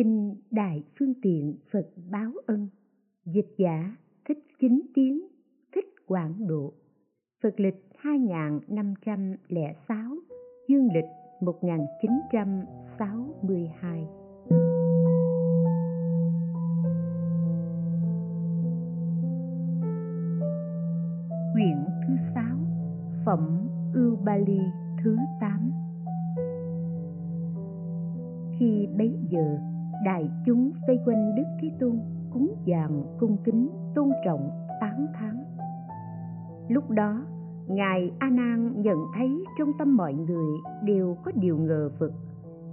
Kinh Đại Phương Tiện Phật Báo Ân. Dịch giả Thích Chính Tiến, Thích Quảng Độ. Phật lịch 2506 Dương lịch 1962 Quyển thứ sáu, Phẩm Ưu ba ly thứ 8 Khi bấy giờ đại chúng vây quanh đức thế tôn, cúng dường, cung kính, tôn trọng, tán thán. Lúc đó, ngài a nan nhận thấy trong tâm mọi người đều có điều ngờ vực.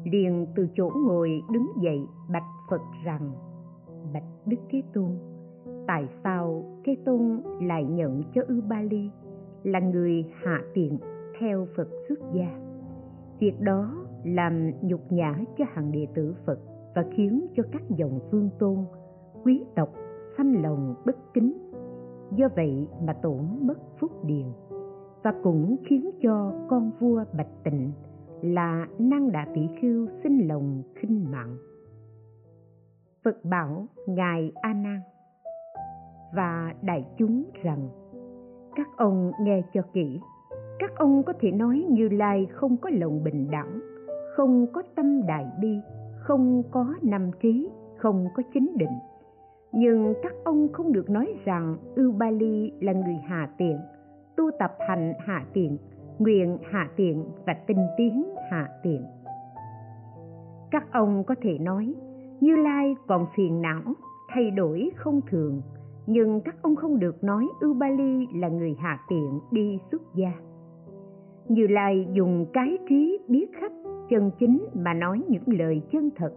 Liền từ chỗ ngồi đứng dậy, bạch phật rằng, bạch đức thế tôn, tại sao thế tôn lại nhận cho ư ba ly là người hạ tiện theo phật xuất gia? Việc đó làm nhục nhã cho hàng đệ tử phật và khiến cho các dòng phương tôn, quý tộc sanh lòng bất kính. Do vậy mà tổn mất phúc điền và cũng khiến cho con vua bạch tịnh là năng đà tỷ khưu sinh lòng khinh mạn phật bảo ngài a nan và đại chúng rằng, các ông nghe cho kỹ, các ông có thể nói như lai không có lòng bình đẳng, không có tâm đại bi không có năm trí không có chính định. Nhưng các ông không được nói rằng ưu ba ly là người hạ tiện, tu tập hành hạ tiện, nguyện hạ tiện và tinh tiến hạ tiện. Các ông có thể nói, như lai còn phiền não, thay đổi không thường. Nhưng các ông không được nói ưu ba ly là người hạ tiện đi xuất gia. Như lai dùng cái trí biết khắp chân chính mà nói những lời chân thật.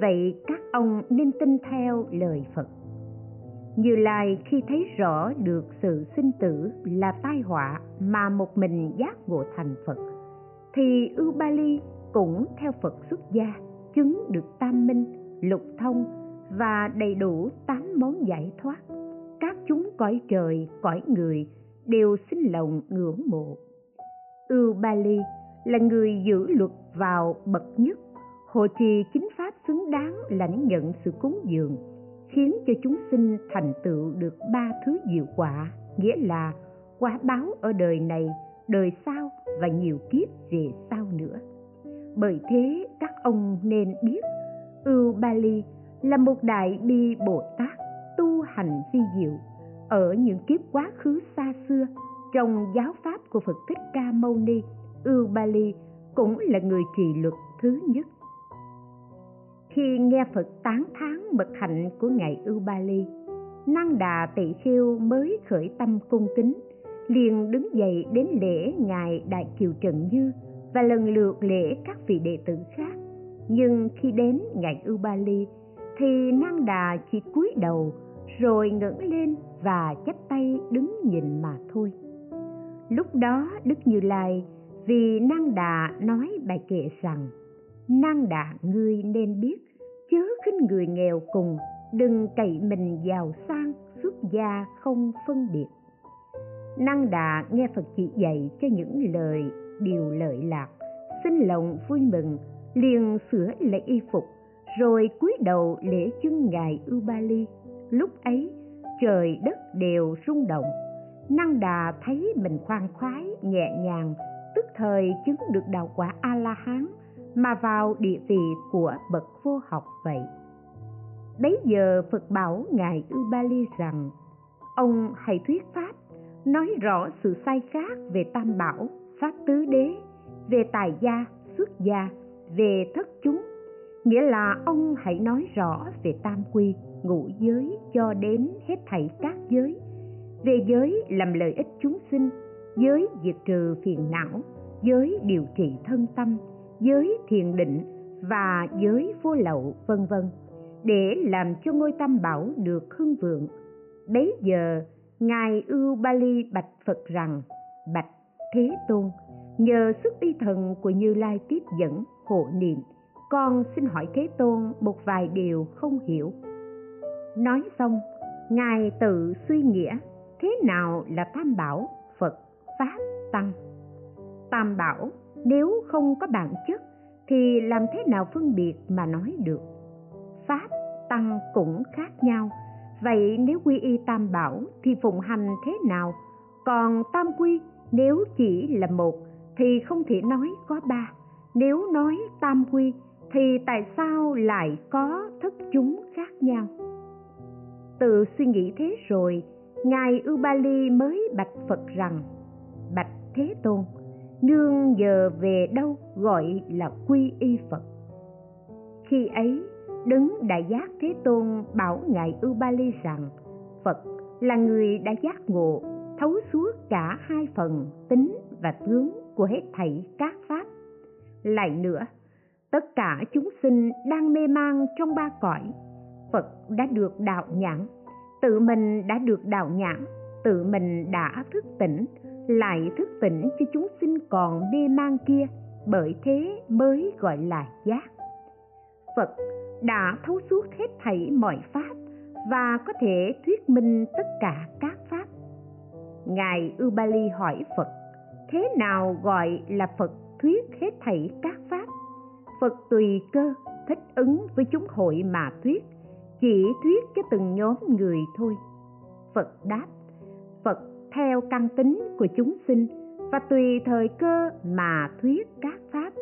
Vậy các ông nên tin theo lời phật. Như lai khi thấy rõ được sự sinh tử là tai họa mà một mình giác ngộ thành phật, thì ưu ba ly cũng theo phật xuất gia, chứng được tam minh, lục thông và đầy đủ tám món giải thoát. Các chúng cõi trời, cõi người đều sinh lòng ngưỡng mộ. Ưu ba ly là người giữ luật vào bậc nhất. Hộ trì chính pháp xứng đáng lãnh nhận sự cúng dường, khiến cho chúng sinh thành tựu được ba thứ diệu quả, nghĩa là quả báo ở đời này, đời sau và nhiều kiếp về sau nữa. Bởi thế, các ông nên biết, ưu ba là một đại bi bồ tát tu hành vi diệu ở những kiếp quá khứ xa xưa trong giáo pháp của phật thích ca mâu ni ưu ba ly cũng là người trì luật thứ nhất. Khi nghe phật tán thán bậc hạnh của ngài ưu ba ly năng đà tỳ khiêu mới khởi tâm cung kính, liền đứng dậy đến lễ ngài đại kiều trần như và lần lượt lễ các vị đệ tử khác. Nhưng khi đến ngài ưu ba ly thì năng đà chỉ cúi đầu, rồi ngẩng lên và chắp tay đứng nhìn mà thôi. Lúc đó đức như lai vì năng đà nói bài kệ rằng, năng đà, ngươi nên biết, chớ khinh người nghèo cùng, đừng cậy mình giàu sang, xuất gia không phân biệt năng đà nghe phật chỉ dạy cho những lời điều lợi lạc, xin lòng vui mừng, liền sửa lễ y phục, rồi cúi đầu lễ chân ngài Ubali. ba lúc ấy, trời đất đều rung động năng đà thấy mình khoan khoái, nhẹ nhàng tức thời chứng được đạo quả a la hán mà vào địa vị của bậc vô học vậy. Bấy giờ phật bảo ngài ưu ba ly rằng, ông hãy thuyết pháp, nói rõ sự sai khác về tam bảo, pháp tứ đế, về tài gia, xuất gia, về thất chúng, nghĩa là ông hãy nói rõ về tam quy, ngũ giới cho đến hết thảy các giới. Về giới làm lợi ích chúng sinh giới diệt trừ phiền não, giới điều trị thân tâm, giới thiền định và giới vô lậu, vân vân, để làm cho ngôi tam bảo được hưng vượng. Bấy giờ, ngài ưu ba ly bạch phật rằng, bạch thế tôn, nhờ sức uy thần của như lai tiếp dẫn hộ niệm, con xin hỏi thế tôn một vài điều không hiểu. Nói xong, ngài tự suy nghĩa, thế nào là tam bảo? Phật pháp tăng tam bảo, nếu không có bản chất, thì làm thế nào phân biệt mà nói được? Pháp, tăng cũng khác nhau. Vậy nếu quy y tam bảo thì phụng hành thế nào? Còn tam quy, nếu chỉ là một, thì không thể nói có ba. Nếu nói tam quy, thì tại sao lại có thất chúng khác nhau? Tự suy nghĩ thế rồi, ngài ubali mới bạch phật rằng thế tôn. Nương giờ về đâu gọi là quy y phật. Khi ấy, đứng đại giác thế tôn bảo ngài ubali rằng, phật là người đã giác ngộ, thấu suốt cả hai phần tính và tướng của hết thảy các pháp. Lại nữa, tất cả chúng sinh đang mê man trong ba cõi, phật đã được đạo nhãn, tự mình đã được đạo nhãn, tự mình đã thức tỉnh lại thức tỉnh cho chúng sinh còn mê man kia bởi thế mới gọi là giác. Phật đã thấu suốt hết thảy mọi pháp và có thể thuyết minh tất cả các pháp. Ngài ubali hỏi phật, thế nào gọi là phật thuyết hết thảy các pháp? Phật tùy cơ, thích ứng với chúng hội mà thuyết, chỉ thuyết cho từng nhóm người thôi. Phật đáp, phật theo căn tính của chúng sinh và tùy thời cơ mà thuyết các pháp.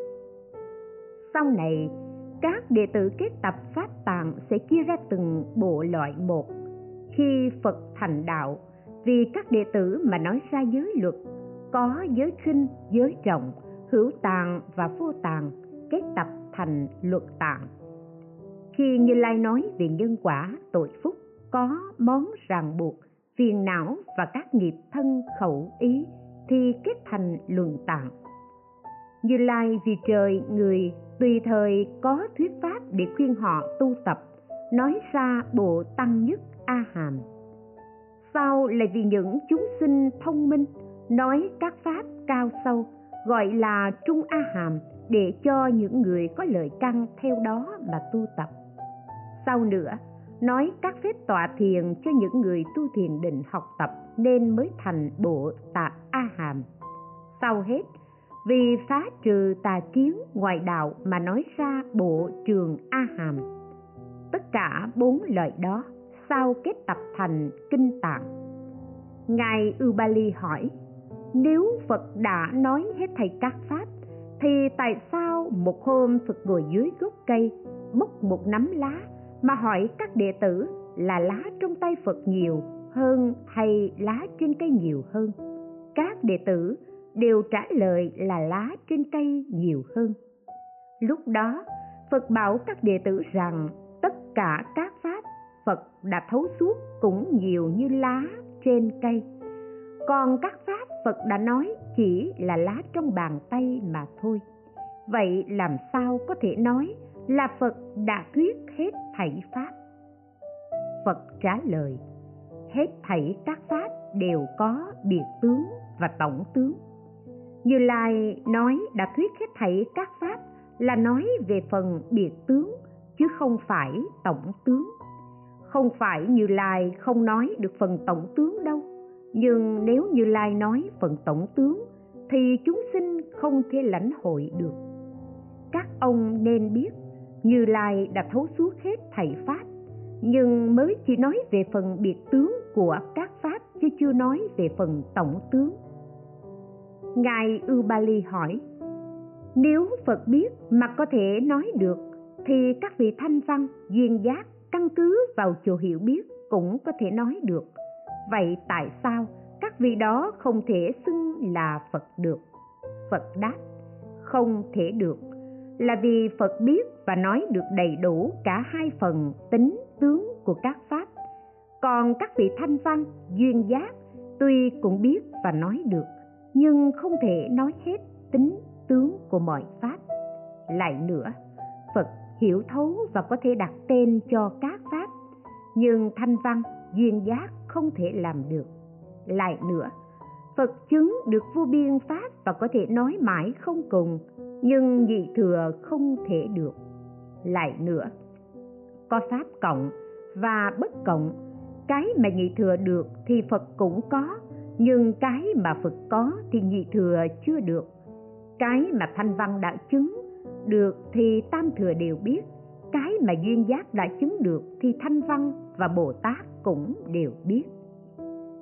Sau này, các đệ tử kết tập pháp tạng sẽ chia ra từng bộ loại một. Khi phật thành đạo, vì các đệ tử mà nói ra giới luật, có giới khinh, giới trọng, hữu tàng và vô tàng kết tập thành luật tạng. Khi như lai nói về nhân quả, tội phúc, có món ràng buộc phiền não và các nghiệp thân, khẩu ý thì kết thành luận tạng. Như lai vì trời, người tùy thời có thuyết pháp để khuyên họ tu tập, nói ra bộ tăng nhất a hàm sau là vì những chúng sinh thông minh, nói các pháp cao sâu, gọi là trung a hàm để cho những người có lợi căn theo đó mà tu tập? Sau nữa nói các phép tọa thiền cho những người tu thiền định học tập nên mới thành bộ tạp a hàm. Sau hết, vì phá trừ tà kiến ngoại đạo mà nói ra bộ trường a hàm. Tất cả bốn lời đó sau kết tập thành kinh tạng. Ngài ubali hỏi, nếu phật đã nói hết thầy các pháp, thì tại sao một hôm phật ngồi dưới gốc cây bốc một nắm lá mà hỏi các đệ tử là lá trong tay phật nhiều hơn hay lá trên cây nhiều hơn? Các đệ tử đều trả lời là lá trên cây nhiều hơn. Lúc đó, phật bảo các đệ tử rằng tất cả các pháp phật đã thấu suốt cũng nhiều như lá trên cây. Còn các pháp phật đã nói chỉ là lá trong bàn tay mà thôi. Vậy làm sao có thể nói là phật đã thuyết hết thảy pháp. Phật trả lời, hết thảy các pháp đều có biệt tướng và tổng tướng. Như lai nói đã thuyết hết thảy các pháp là nói về phần biệt tướng, chứ không phải tổng tướng. Không phải như lai không nói được phần tổng tướng đâu, nhưng nếu như lai nói phần tổng tướng, thì chúng sinh không thể lãnh hội được. Các ông nên biết như lai đã thấu suốt hết thầy pháp, nhưng mới chỉ nói về phần biệt tướng của các pháp chứ chưa nói về phần tổng tướng. Ngài ubali hỏi, nếu phật biết mà có thể nói được, thì các vị thanh văn, duyên giác, căn cứ vào chỗ hiểu biết cũng có thể nói được. Vậy tại sao các vị đó không thể xưng là phật được? Phật đáp, không thể được là vì phật biết và nói được đầy đủ cả hai phần tính tướng của các pháp. Còn các vị thanh văn, duyên giác tuy cũng biết và nói được, nhưng không thể nói hết tính tướng của mọi pháp. Lại nữa, phật hiểu thấu và có thể đặt tên cho các pháp, nhưng thanh văn, duyên giác không thể làm được. Lại nữa, phật chứng được vô biên pháp và có thể nói mãi không cùng nhưng nhị thừa không thể được. Lại nữa, có pháp cộng và bất cộng. Cái mà nhị thừa được thì phật cũng có, nhưng cái mà phật có thì nhị thừa chưa được. Cái mà thanh văn đã chứng được thì tam thừa đều biết. Cái mà duyên giác đã chứng được thì thanh văn và bồ tát cũng đều biết.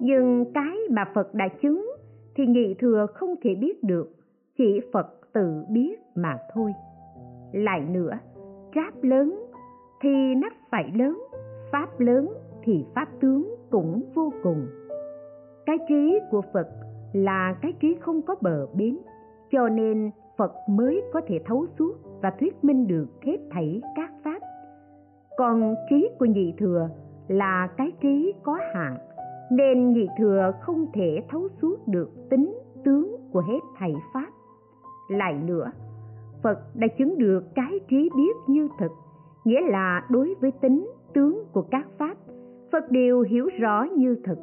Nhưng cái mà phật đã chứng thì nhị thừa không thể biết được, chỉ phật tự biết mà thôi. Lại nữa tráp lớn thì nắp phải lớn, pháp lớn thì pháp tướng cũng vô cùng. Cái trí của phật là cái trí không có bờ bến, cho nên phật mới có thể thấu suốt và thuyết minh được hết thảy các pháp. Còn trí của nhị thừa là cái trí có hạn nên nhị thừa không thể thấu suốt được tính tướng của hết thảy pháp lại nữa. Phật đã chứng được cái trí biết như thực, nghĩa là đối với tính tướng của các pháp, phật đều hiểu rõ như thực.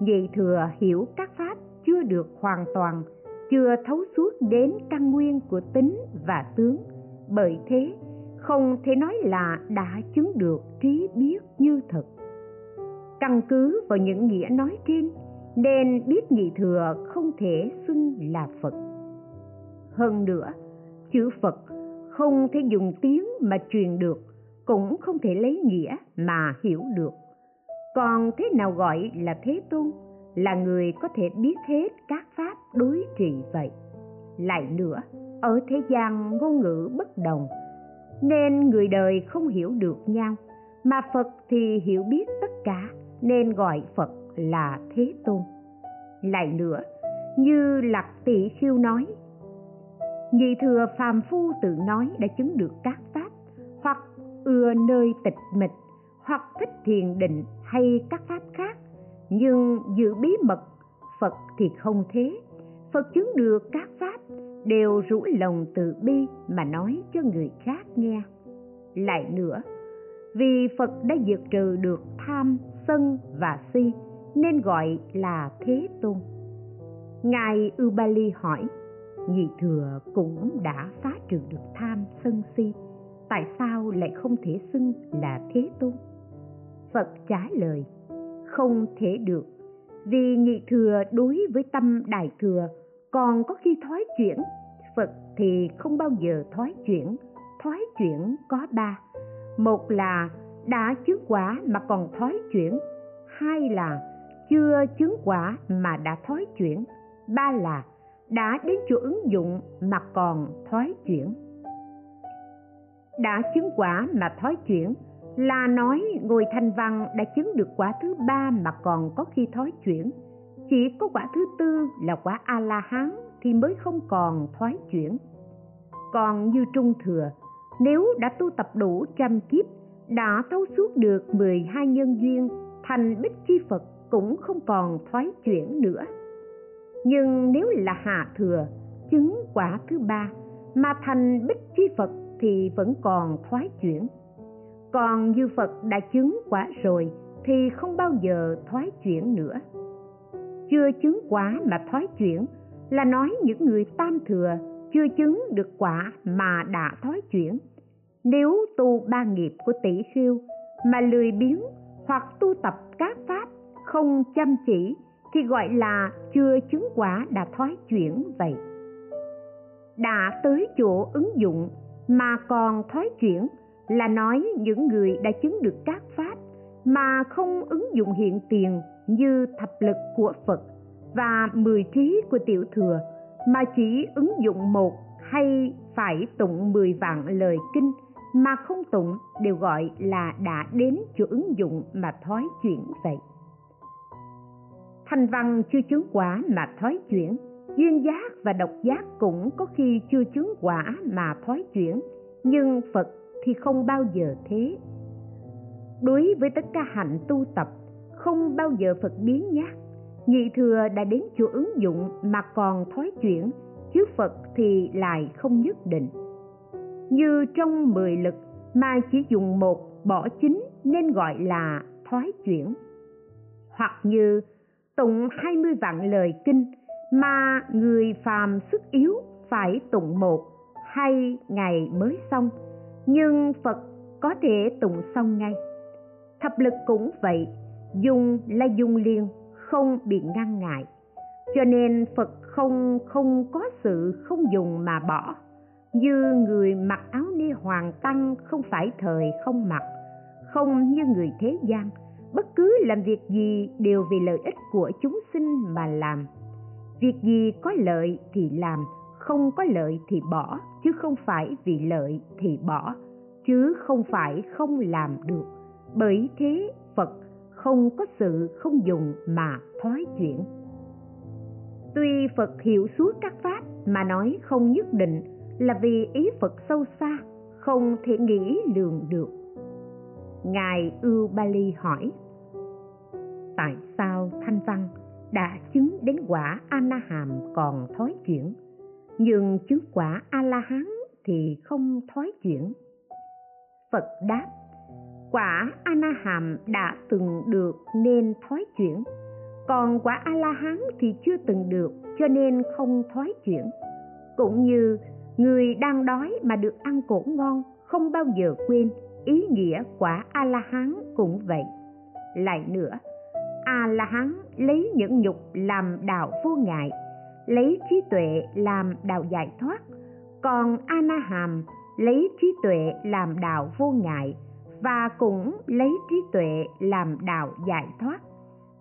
Nhị thừa hiểu các pháp chưa được hoàn toàn, chưa thấu suốt đến căn nguyên của tính và tướng. Bởi thế, không thể nói là đã chứng được trí biết như thật căn cứ vào những nghĩa nói trên, nên biết nhị thừa không thể xưng là phật hơn nữa. Chữ phật không thể dùng tiếng mà truyền được, cũng không thể lấy nghĩa mà hiểu được. Còn thế nào gọi là thế tôn? Là người có thể biết hết các pháp đối trị vậy. Lại nữa, ở thế gian ngôn ngữ bất đồng, nên người đời không hiểu được nhau. Mà phật thì hiểu biết tất cả, nên gọi phật là thế tôn. Lại nữa, như lạc tỷ khiêu nói người thừa phàm phu tự nói đã chứng được các pháp, hoặc ưa nơi tịch mịch, hoặc thích thiền định hay các pháp khác. Nhưng giữ bí mật, phật thì không thế. Phật chứng được các pháp, đều rủ lòng từ bi mà nói cho người khác nghe. Lại nữa, vì phật đã diệt trừ được tham, sân và si, nên gọi là thế tôn. Ngài ubali hỏi nhị thừa cũng đã phá trừ được tham sân si. Tại sao lại không thể xưng là thế tôn? Phật trả lời, không thể được. Vì nhị thừa đối với tâm đại thừa còn có khi thoái chuyển. Phật thì không bao giờ thoái chuyển. Thoái chuyển có ba. Một là đã chứng quả mà còn thoái chuyển. Hai là chưa chứng quả mà đã thoái chuyển. Ba là đã đến chỗ ứng dụng mà còn thoái chuyển. Đã chứng quả mà thoái chuyển là nói ngồi thành văn đã chứng được quả thứ ba mà còn có khi thoái chuyển. Chỉ có quả thứ tư là quả a la hán thì mới không còn thoái chuyển. Còn như trung thừa, nếu đã tu tập đủ trăm kiếp, đã thấu suốt được 12 nhân duyên, thành bích chi Phật cũng không còn thoái chuyển nữa. Nhưng nếu là hạ thừa, chứng quả thứ ba mà thành bích chi Phật thì vẫn còn thoái chuyển. Còn như Phật đã chứng quả rồi thì không bao giờ thoái chuyển nữa. Chưa chứng quả mà thoái chuyển là nói những người tam thừa chưa chứng được quả mà đã thoái chuyển nếu tu ba nghiệp của tỷ khiêu mà lười biếng hoặc tu tập các pháp không chăm chỉ thì gọi là chưa chứng quả đã thoái chuyển vậy. Đã tới chỗ ứng dụng mà còn thoái chuyển là nói những người đã chứng được các pháp mà không ứng dụng hiện tiền như thập lực của phật và mười trí của tiểu thừa, mà chỉ ứng dụng một hay phải tụng mười vạn lời kinh mà không tụng đều gọi là đã đến chỗ ứng dụng mà thoái chuyển vậy thanh văn chưa chứng quả mà thói chuyển. Duyên giác và độc giác cũng có khi chưa chứng quả mà thói chuyển, nhưng phật thì không bao giờ thế. Đối với tất cả hạnh tu tập, không bao giờ phật biến nhát. Nhị thừa đã đến chỗ ứng dụng mà còn thói chuyển, chứ phật thì lại không nhất định. Như trong mười lực mà chỉ dùng một bỏ chính nên gọi là thoái chuyển. Hoặc như tụng hai mươi vạn lời kinh mà người phàm sức yếu phải tụng một hay ngày mới xong. Nhưng phật có thể tụng xong ngay. Thập lực cũng vậy, dùng là dùng liền, không bị ngăn ngại. Cho nên phật không không có sự không dùng mà bỏ. Như người mặc áo ni hoàng tăng không phải thời không mặc, không như người thế gian bất cứ làm việc gì đều vì lợi ích của chúng sinh mà làm. Việc gì có lợi thì làm, không có lợi thì bỏ, chứ không phải vì lợi thì bỏ, chứ không phải không làm được. Bởi thế phật không có sự không dùng mà thoái chuyển. Tuy phật hiểu suốt các pháp mà nói không nhất định là vì ý phật sâu xa, không thể nghĩ lường được ngài ưu bali hỏi, tại sao thanh văn đã chứng đến quả anaham còn thói chuyển, nhưng chứng quả a la hán thì không thói chuyển? Phật đáp, quả anaham đã từng được nên thói chuyển, còn quả a la hán thì chưa từng được cho nên không thói chuyển. Cũng như người đang đói mà được ăn cổ ngon không bao giờ quên ý nghĩa quả a la hán cũng vậy. Lại nữa a la hán lấy những nhục làm đạo vô ngại lấy trí tuệ làm đạo giải thoát, còn a na hàm lấy trí tuệ làm đạo vô ngại và cũng lấy trí tuệ làm đạo giải thoát,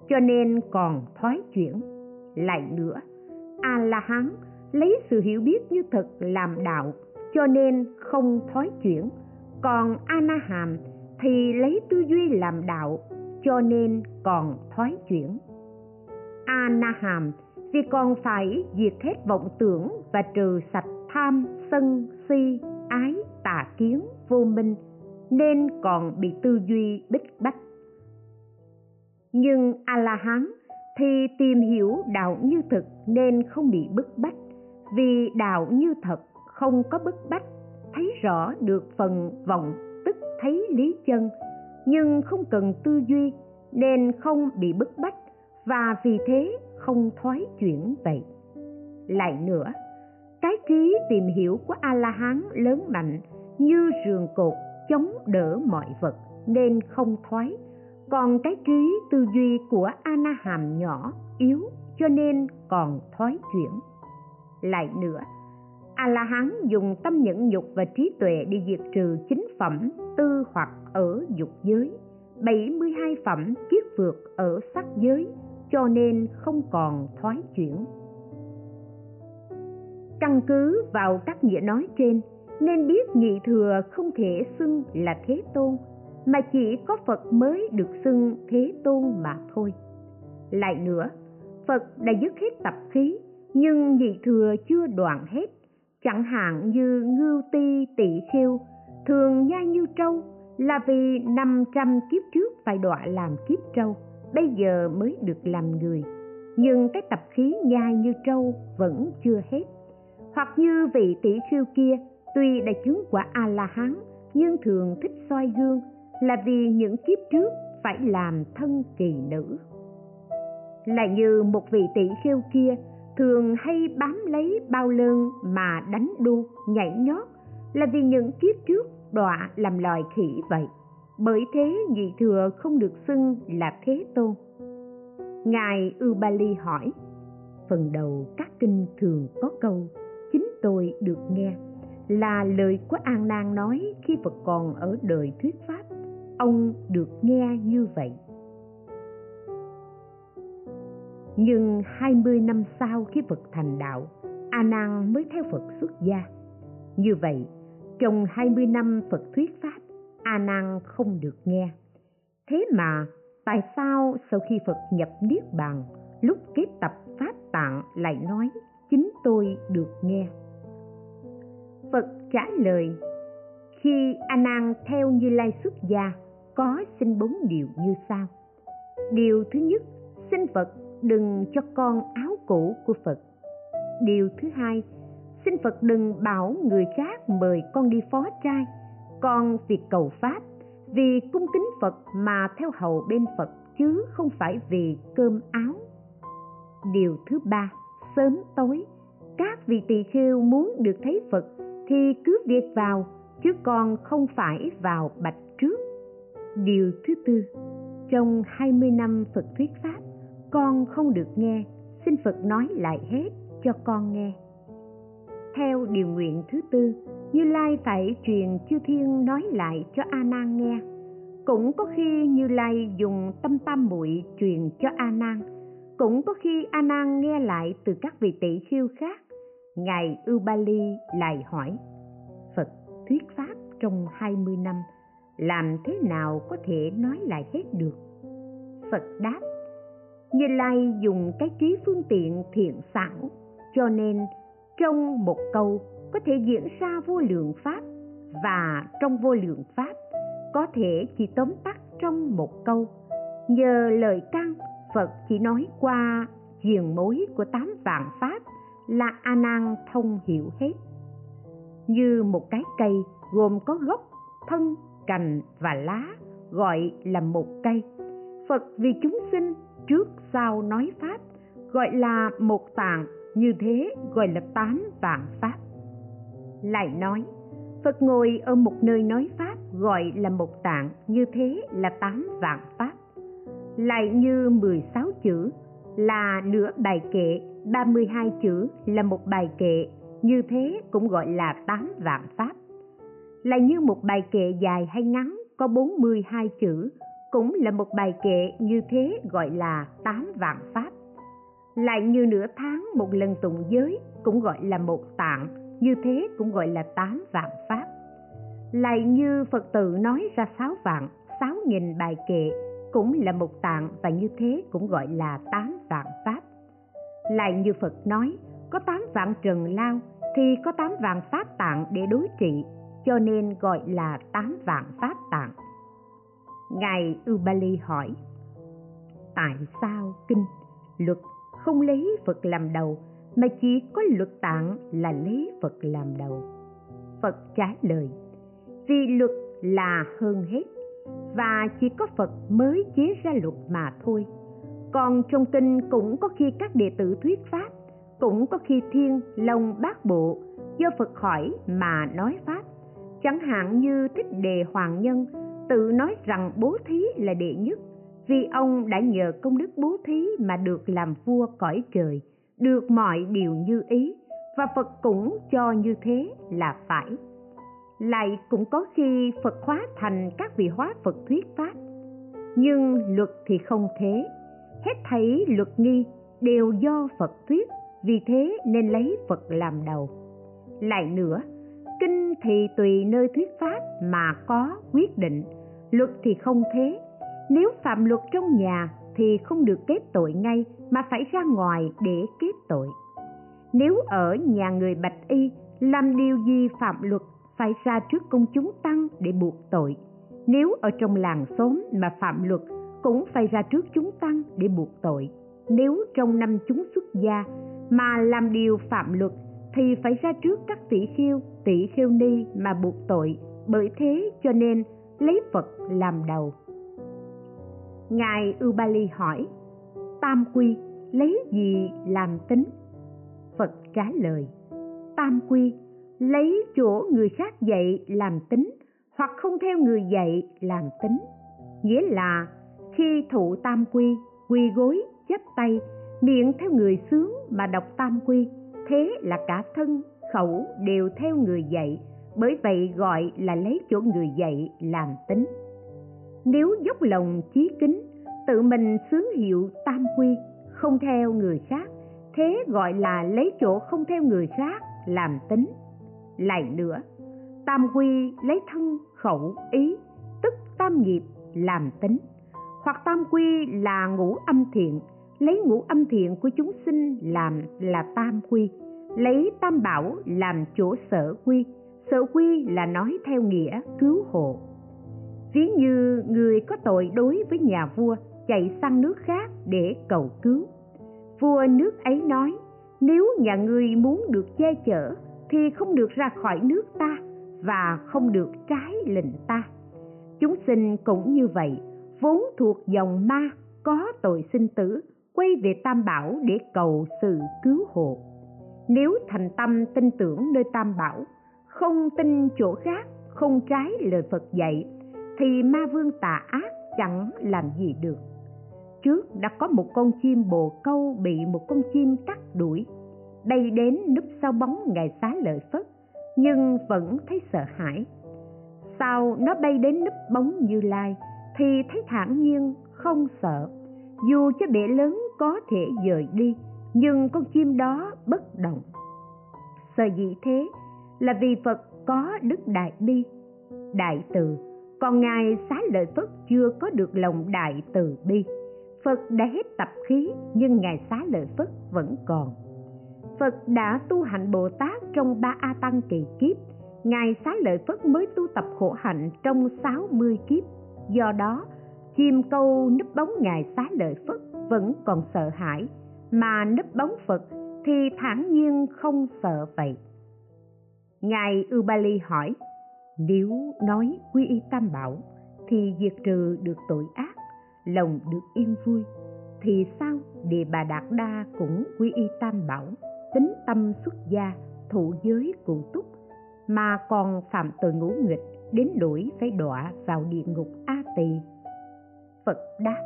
cho nên còn thoái chuyển. Lại nữa a la hán lấy sự hiểu biết như thực làm đạo, cho nên không thoái chuyển còn a na hàm thì lấy tư duy làm đạo, cho nên còn thoái chuyển. A na hàm vì còn phải diệt hết vọng tưởng và trừ sạch tham, sân, si, ái, tà kiến, vô minh, nên còn bị tư duy bích bách. Nhưng a la hán thì tìm hiểu đạo như thực nên không bị bức bách, vì đạo như thật không có bức bách thấy rõ được phần vọng tức thấy lý chân, nhưng không cần tư duy nên không bị bức bách và vì thế không thoái chuyển vậy. Lại nữa, cái trí tìm hiểu của a la hán lớn mạnh như rường cột chống đỡ mọi vật nên không thoái, còn cái trí tư duy của a na hàm nhỏ yếu cho nên còn thoái chuyển. Lại nữa a la hán dùng tâm nhẫn nhục và trí tuệ để diệt trừ chính phẩm tư hoặc ở dục giới 72 phẩm kiết vượt ở sắc giới, cho nên không còn thoái chuyển. Căn cứ vào các nghĩa nói trên, nên biết nhị thừa không thể xưng là thế tôn, mà chỉ có phật mới được xưng thế tôn mà thôi. Lại nữa, phật đã dứt hết tập khí, nhưng nhị thừa chưa đoạn hết chẳng hạn như ngưu ti tỵ khiêu, thường nhai như trâu, là vì 500 kiếp trước phải đọa làm kiếp trâu, bây giờ mới được làm người. Nhưng cái tập khí nhai như trâu vẫn chưa hết. Hoặc như vị tỷ khiêu kia, tuy đã chứng quả a la hán nhưng thường thích soi gương, là vì những kiếp trước phải làm thân kỳ nữ. Là như một vị tỷ khiêu kia thường hay bám lấy bao lơn mà đánh đu, nhảy nhót là vì những kiếp trước đọa làm loài khỉ vậy. Bởi thế nhị thừa không được xưng là thế tôn. Ngài ubali hỏi, phần đầu các kinh thường có câu, chính tôi được nghe, là lời của an nan nói khi phật còn ở đời thuyết pháp, ông được nghe như vậy. Nhưng 20 năm sau khi Phật thành đạo, A Nan mới theo Phật xuất gia. Như vậy, trong 20 năm Phật thuyết pháp, A Nan không được nghe. Thế mà, tại sao sau khi Phật nhập niết bàn, lúc kết tập pháp tạng lại nói chính tôi được nghe? Phật trả lời, khi A Nan theo Như Lai xuất gia, có xin bốn điều như sau. Điều thứ nhất, xin Phật đừng cho con áo cũ của Phật. Điều thứ hai, xin Phật đừng bảo người khác mời con đi phó trai, con việc cầu pháp, vì cung kính Phật mà theo hầu bên Phật chứ không phải vì cơm áo. Điều thứ ba, sớm tối, các vị tỳ kheo muốn được thấy Phật thì cứ việc vào, chứ con không phải vào bạch trước. Điều thứ tư, trong 20 năm Phật thuyết Pháp, con không được nghe, xin phật nói lại hết cho con nghe. Theo điều nguyện thứ tư, như lai phải truyền chư thiên nói lại cho a nan nghe. Cũng có khi như lai dùng tâm tam muội truyền cho a nan cũng có khi a nan nghe lại từ các vị tỷ khiêu khác. Ngài ubali lại hỏi, phật thuyết pháp trong 20 năm, làm thế nào có thể nói lại hết được? Phật đáp như lai dùng cái trí phương tiện thiện xảo cho nên trong một câu có thể diễn ra vô lượng pháp, và trong vô lượng pháp có thể chỉ tóm tắt trong một câu. Nhờ lời căn phật chỉ nói qua diền mối của tám vạn pháp là a nan thông hiểu hết. Như một cái cây gồm có gốc, thân, cành và lá, gọi là một cây. Phật vì chúng sinh trước sau nói pháp, gọi là một tạng, như thế gọi là tám vạn pháp. Lại nói, phật ngồi ở một nơi nói pháp gọi là một tạng, như thế là tám vạn pháp. Lại như mười sáu chữ, là nửa bài kệ, ba mươi hai chữ là một bài kệ, như thế cũng gọi là tám vạn pháp. Lại như một bài kệ dài hay ngắn có bốn mươi hai chữ cũng là một bài kệ như thế gọi là tám vạn pháp. Lại như nửa tháng một lần tụng giới cũng gọi là một tạng, như thế cũng gọi là tám vạn pháp. Lại như phật tử nói ra sáu vạn, sáu nghìn bài kệ cũng là một tạng và như thế cũng gọi là tám vạn pháp. Lại như phật nói, có tám vạn trần lao thì có tám vạn pháp tạng để đối trị, cho nên gọi là tám vạn pháp tạng ngài ubali hỏi, tại sao kinh, luật không lấy phật làm đầu, mà chỉ có luật tạng là lấy phật làm đầu? Phật trả lời, vì luật là hơn hết, và chỉ có phật mới chế ra luật mà thôi. Còn trong kinh cũng có khi các đệ tử thuyết pháp, cũng có khi thiên long bát bộ do phật hỏi mà nói pháp. Chẳng hạn như thích đề hoàng nhân tự nói rằng bố thí là đệ nhất, vì ông đã nhờ công đức bố thí mà được làm vua cõi trời, được mọi điều như ý, và phật cũng cho như thế là phải. Lại cũng có khi phật hóa thành các vị hóa phật thuyết pháp. Nhưng luật thì không thế. Hết thảy luật nghi đều do phật thuyết, vì thế nên lấy phật làm đầu. Lại nữa, kinh thì tùy nơi thuyết pháp mà có quyết định luật thì không thế. Nếu phạm luật trong nhà thì không được kết tội ngay, mà phải ra ngoài để kết tội. Nếu ở nhà người bạch y, làm điều gì phạm luật phải ra trước công chúng tăng để buộc tội. Nếu ở trong làng xóm mà phạm luật cũng phải ra trước chúng tăng để buộc tội. Nếu trong năm chúng xuất gia mà làm điều phạm luật thì phải ra trước các tỷ khiêu tỷ khiêu ni mà buộc tội. Bởi thế cho nên lấy phật làm đầu. Ngài ubali hỏi, tam quy lấy gì làm tính? Phật trả lời, tam quy lấy chỗ người khác dạy làm tính hoặc không theo người dạy làm tính. Nghĩa là khi thụ tam quy quy gối, chắp tay, miệng theo người sướng mà đọc tam quy, thế là cả thân, khẩu đều theo người dạy bởi vậy gọi là lấy chỗ người dạy làm tính. Nếu dốc lòng chí kính, tự mình sướng hiệu tam quy, không theo người khác, thế gọi là lấy chỗ không theo người khác làm tính. Lại nữa, tam quy lấy thân, khẩu, ý, tức tam nghiệp làm tính. Hoặc tam quy là ngũ âm thiện, lấy ngũ âm thiện của chúng sinh làm là tam quy, lấy tam bảo làm chỗ sở quy sở quy là nói theo nghĩa cứu hộ. Ví như người có tội đối với nhà vua, chạy sang nước khác để cầu cứu. Vua nước ấy nói, nếu nhà ngươi muốn được che chở, thì không được ra khỏi nước ta và không được trái lệnh ta. Chúng sinh cũng như vậy, vốn thuộc dòng ma, có tội sinh tử, quay về tam bảo để cầu sự cứu hộ. Nếu thành tâm tin tưởng nơi tam bảo không tin chỗ khác, không trái lời phật dạy, thì ma vương tà ác chẳng làm gì được. Trước đã có một con chim bồ câu bị một con chim cắt đuổi, bay đến núp sau bóng ngài xá lợi phất, nhưng vẫn thấy sợ hãi. Sau nó bay đến núp bóng như lai, thì thấy thản nhiên, không sợ. Dù cho bể lớn có thể dời đi, nhưng con chim đó bất động. Sợ gì thế? Là vì phật có đức đại bi. Đại từ, còn ngài xá lợi phất chưa có được lòng đại từ bi. Phật đã hết tập khí, nhưng ngài xá lợi phất vẫn còn. Phật đã tu hạnh bồ tát trong ba a tăng kỳ kiếp. Ngài xá lợi phất mới tu tập khổ hạnh trong 60 kiếp. Do đó, chim câu nấp bóng ngài xá lợi phất vẫn còn sợ hãi. Mà nấp bóng phật thì thản nhiên không sợ vậy ngài ubali hỏi, nếu nói quy y tam bảo, thì diệt trừ được tội ác, lòng được yên vui, thì sao đề bà đạt đa cũng quy y tam bảo, tính tâm xuất gia, thụ giới cụ túc, mà còn phạm tội ngũ nghịch, đến nỗi phải đọa vào địa ngục a tỳ? Phật đáp,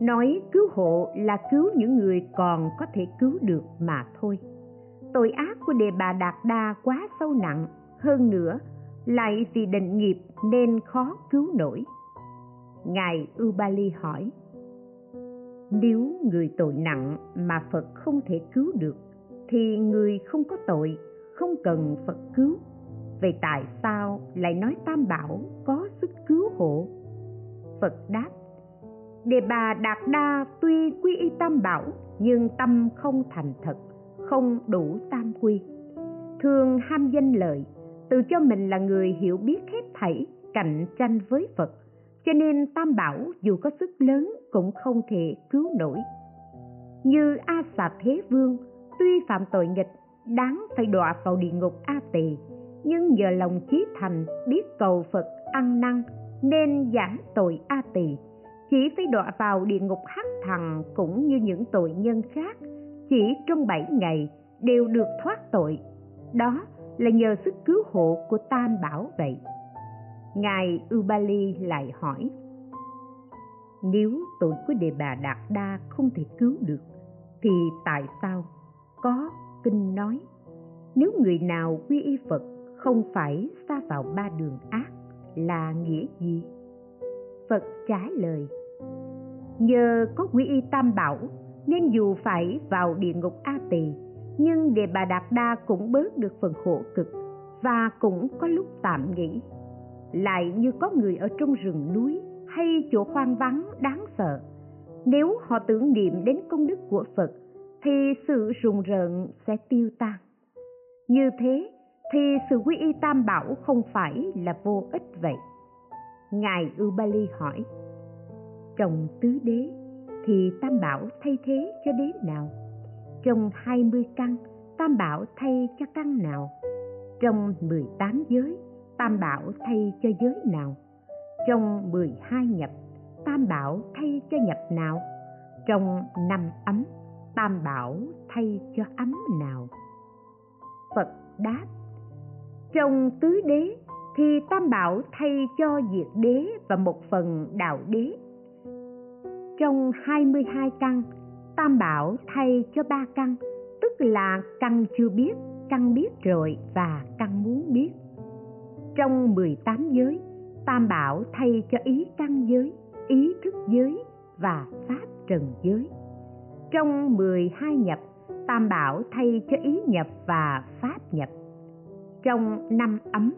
nói cứu hộ là cứu những người còn có thể cứu được mà thôi tội ác của đề bà đạt đa quá sâu nặng. Hơn nữa, lại vì định nghiệp nên khó cứu nổi. Ngài ubali hỏi, nếu người tội nặng mà phật không thể cứu được, thì người không có tội, không cần phật cứu. Vậy tại sao lại nói tam bảo có sức cứu hộ? Phật đáp, đề bà đạt đa tuy quy y tam bảo, nhưng tâm không thành thật không đủ tam quy. Thường ham danh lợi, tự cho mình là người hiểu biết hết thảy, cạnh tranh với phật. Cho nên tam bảo dù có sức lớn cũng không thể cứu nổi. Như a xà thế vương, tuy phạm tội nghịch, đáng phải đọa vào địa ngục a tỳ, nhưng nhờ lòng chí thành biết cầu phật ăn năn nên giảm tội a tỳ. Chỉ phải đọa vào địa ngục hắc thằng cũng như những tội nhân khác chỉ trong bảy ngày đều được thoát tội. Đó là nhờ sức cứu hộ của tam bảo vậy. Ngài ubali lại hỏi, nếu tội của đề bà đạt đa không thể cứu được, thì tại sao? Có kinh nói, nếu người nào quy y phật không phải xa vào ba đường ác là nghĩa gì? Phật trả lời, nhờ có quy y tam bảo nên dù phải vào địa ngục a tỳ, nhưng đề bà đạt đa cũng bớt được phần khổ cực và cũng có lúc tạm nghỉ. Lại như có người ở trong rừng núi hay chỗ hoang vắng đáng sợ, nếu họ tưởng niệm đến công đức của phật thì sự rùng rợn sẽ tiêu tan. Như thế thì sự quy y tam bảo không phải là vô ích vậy. Ngài ubali hỏi chồng tứ đế thì tam bảo thay thế cho đế nào? Trong hai mươi căn, tam bảo thay cho căn nào? Trong mười tám giới, tam bảo thay cho giới nào? Trong mười hai nhập, tam bảo thay cho nhập nào? Trong năm ấm, tam bảo thay cho ấm nào? Phật đáp, trong tứ đế thì tam bảo thay cho diệt đế và một phần đạo đế trong hai mươi hai căn, tam bảo thay cho ba căn, tức là căn chưa biết, căn biết rồi và căn muốn biết. Trong mười tám giới, tam bảo thay cho ý căn giới, ý thức giới và pháp trần giới. Trong mười hai nhập, tam bảo thay cho ý nhập và pháp nhập. Trong năm ấm,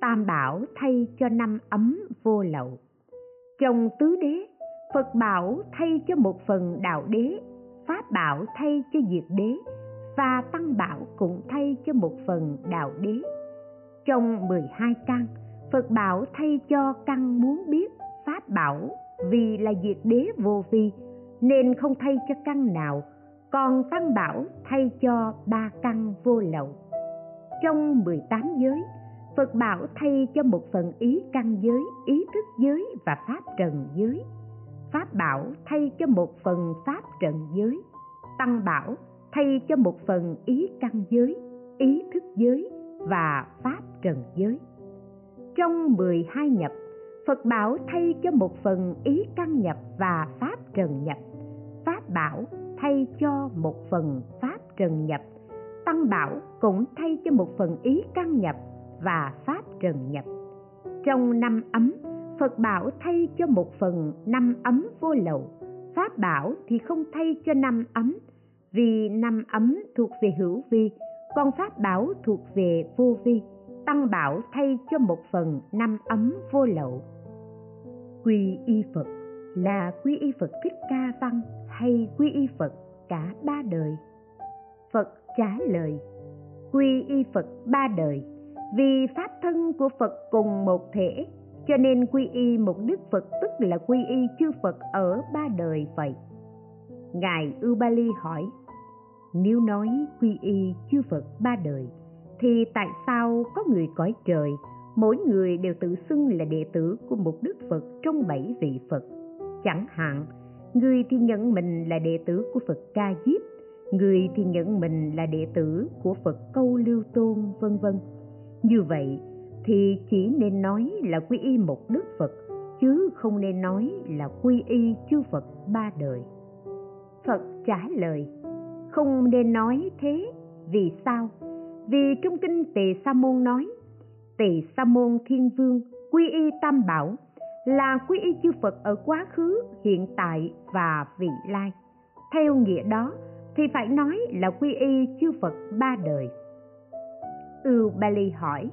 tam bảo thay cho năm ấm vô lậu. Trong tứ đế phật bảo thay cho một phần đạo đế pháp bảo thay cho diệt đế và tăng bảo cũng thay cho một phần đạo đế. Trong 12 căn phật bảo thay cho căn muốn biết pháp bảo vì là diệt đế vô vi nên không thay cho căn nào còn tăng bảo thay cho ba căn vô lậu. Trong 18 giới Phật bảo thay cho một phần ý căn giới, ý thức giới và pháp trần giới pháp bảo thay cho một phần pháp trận giới. Tăng bảo thay cho một phần ý căn giới, ý thức giới và pháp trần giới. Trong 12 nhập, Phật bảo thay cho một phần ý căn nhập và pháp trần nhập. Pháp bảo thay cho một phần pháp trần nhập. Tăng bảo cũng thay cho một phần ý căn nhập và pháp trần nhập. Trong năm ấm phật bảo thay cho một phần năm ấm vô lậu. Pháp bảo thì không thay cho năm ấm, vì năm ấm thuộc về hữu vi, còn pháp bảo thuộc về vô vi. Tăng bảo thay cho một phần năm ấm vô lậu. Quy y phật là quy y phật thích ca văn hay quy y phật cả ba đời? Phật trả lời, quy y phật ba đời. Vì pháp thân của phật cùng một thể cho nên quy y một đức phật tức là quy y chư phật ở ba đời vậy. Ngài ubali hỏi, nếu nói quy y chư phật ba đời, thì tại sao có người cõi trời, mỗi người đều tự xưng là đệ tử của một đức phật trong bảy vị phật? Chẳng hạn, người thì nhận mình là đệ tử của phật ca diếp, người thì nhận mình là đệ tử của phật câu lưu tôn, vân vân. Như vậy thì chỉ nên nói là quy y một đức phật, chứ không nên nói là quy y chư phật ba đời. Phật trả lời, không nên nói thế. Vì sao? Vì trong kinh tề sa môn nói, tề sa môn thiên vương quy y tam bảo là quy y chư phật ở quá khứ, hiện tại và vị lai. Theo nghĩa đó thì phải nói là quy y chư phật ba đời. Ưu bali hỏi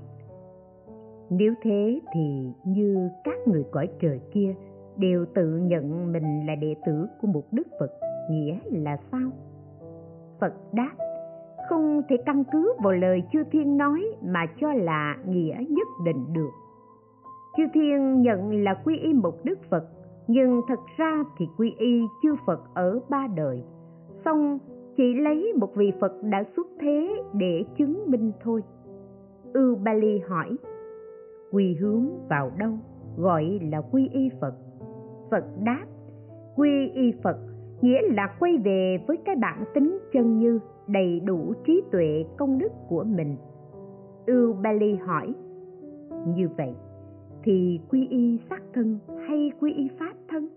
nếu thế thì như các người cõi trời kia đều tự nhận mình là đệ tử của một đức phật, nghĩa là sao? Phật đáp, không thể căn cứ vào lời chư thiên nói mà cho là nghĩa nhất định được. Chư thiên nhận là quy y một đức phật, nhưng thật ra thì quy y chư phật ở ba đời. Xong, chỉ lấy một vị phật đã xuất thế để chứng minh thôi. Ư bali hỏi quy hướng vào đâu, gọi là quy y phật. Phật đáp, quy y phật nghĩa là quay về với cái bản tính chân như đầy đủ trí tuệ công đức của mình. Ưu bali hỏi, như vậy thì quy y sắc thân hay quy y pháp thân?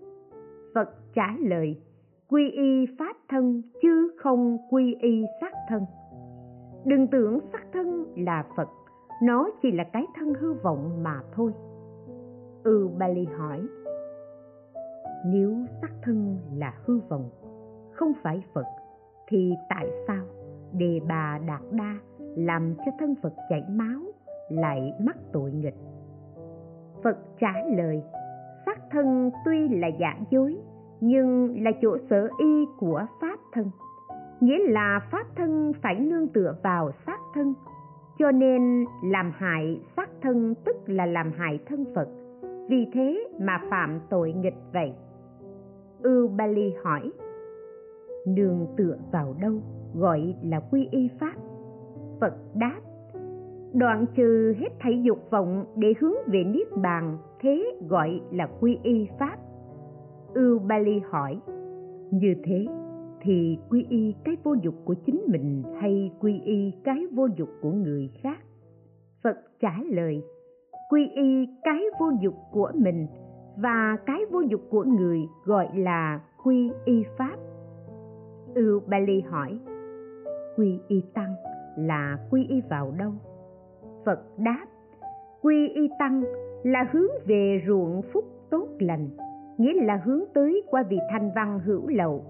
Phật trả lời, quy y pháp thân chứ không quy y sắc thân. Đừng tưởng sắc thân là phật nó chỉ là cái thân hư vọng mà thôi. Ừ, Ưu bali hỏi, nếu sắc thân là hư vọng, không phải phật, thì tại sao đề bà đạt đa làm cho thân phật chảy máu lại mắc tội nghịch? Phật trả lời sắc thân tuy là giả dối, nhưng là chỗ sở y của pháp thân, nghĩa là pháp thân phải nương tựa vào xác thân cho nên làm hại xác thân tức là làm hại thân phật. Vì thế mà phạm tội nghịch vậy. Ưu bali hỏi, nương tựa vào đâu? Gọi là quy y pháp. Phật đáp, đoạn trừ hết thảy dục vọng để hướng về niết bàn, thế gọi là quy y pháp. Ưu bali hỏi, như thế thì quy y cái vô dục của chính mình hay quy y cái vô dục của người khác? Phật trả lời, quy y cái vô dục của mình và cái vô dục của người gọi là quy y pháp. Ưu bali hỏi, quy y tăng là quy y vào đâu? Phật đáp, quy y tăng là hướng về ruộng phúc tốt lành, nghĩa là hướng tới qua vị thanh văn hữu lậu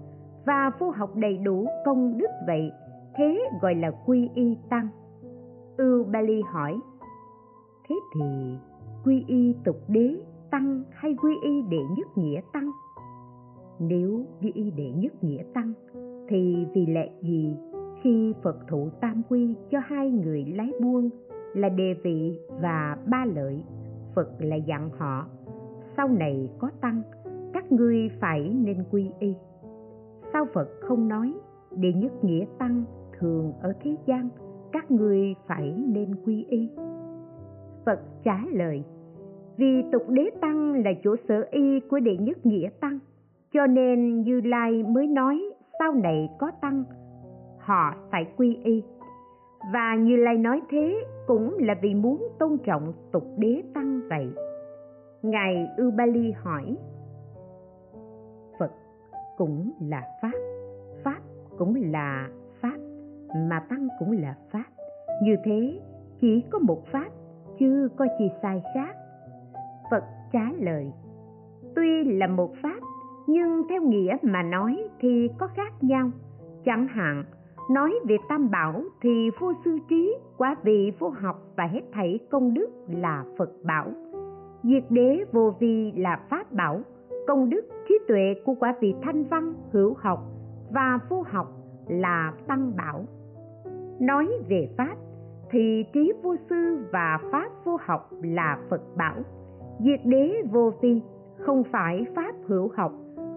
và phu học đầy đủ công đức vậy, thế gọi là quy y tăng. Ưu bali hỏi, thế thì quy y tục đế tăng hay quy y đệ nhất nghĩa tăng? Nếu quy y đệ nhất nghĩa tăng, thì vì lẽ gì khi phật thụ tam quy cho hai người lái buông là đề vị và ba lợi? Phật lại dặn họ, sau này có tăng, các ngươi phải nên quy y sao phật không nói, đệ nhất nghĩa tăng thường ở thế gian, các ngươi phải nên quy y. Phật trả lời, vì tục đế tăng là chỗ sở y của đệ nhất nghĩa tăng, cho nên như lai mới nói sau này có tăng, họ phải quy y. Và như lai nói thế cũng là vì muốn tôn trọng tục đế tăng vậy. Ngài ubali hỏi cũng là pháp. Pháp cũng là pháp, mà tăng cũng là pháp. Như thế, chỉ có một pháp, chứ có chi sai khác. Phật trả lời, tuy là một pháp, nhưng theo nghĩa mà nói thì có khác nhau. Chẳng hạn, nói về tam bảo thì vô sư trí quá vị vô học và hết thảy công đức là phật bảo. Diệt đế vô vi là pháp bảo, công đức trí tuệ của quả vị thanh văn hữu học và vô học là tăng bảo. Nói về pháp, thì trí vô sư và pháp vô học là phật bảo. Diệt đế vô vi, không phải pháp hữu học,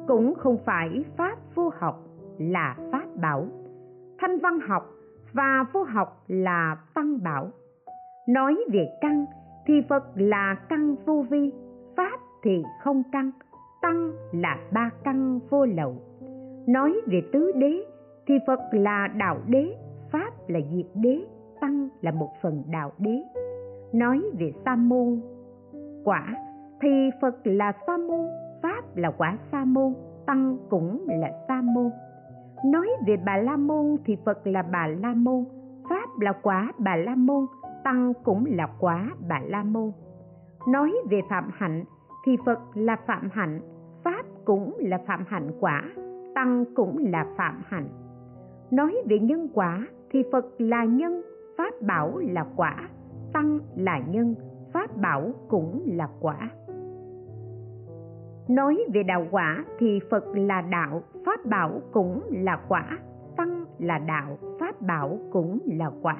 cũng không phải pháp vô học là pháp bảo. Thanh văn học và vô học là tăng bảo. Nói về căn, thì phật là căn vô vi, pháp thì không căn tăng là ba căn vô lậu. Nói về tứ đế, thì phật là đạo đế, pháp là diệt đế, tăng là một phần đạo đế. Nói về sa môn, quả thì phật là sa môn, pháp là quả sa môn, tăng cũng là sa môn. Nói về bà la môn thì phật là bà la môn, pháp là quả bà la môn, tăng cũng là quả bà la môn. Nói về phạm hạnh thì phật là phạm hạnh pháp cũng là phạm hạnh quả, tăng cũng là phạm hạnh. Nói về nhân quả thì phật là nhân, pháp bảo là quả, tăng là nhân, pháp bảo cũng là quả. Nói về đạo quả thì phật là đạo, pháp bảo cũng là quả, tăng là đạo, pháp bảo cũng là quả.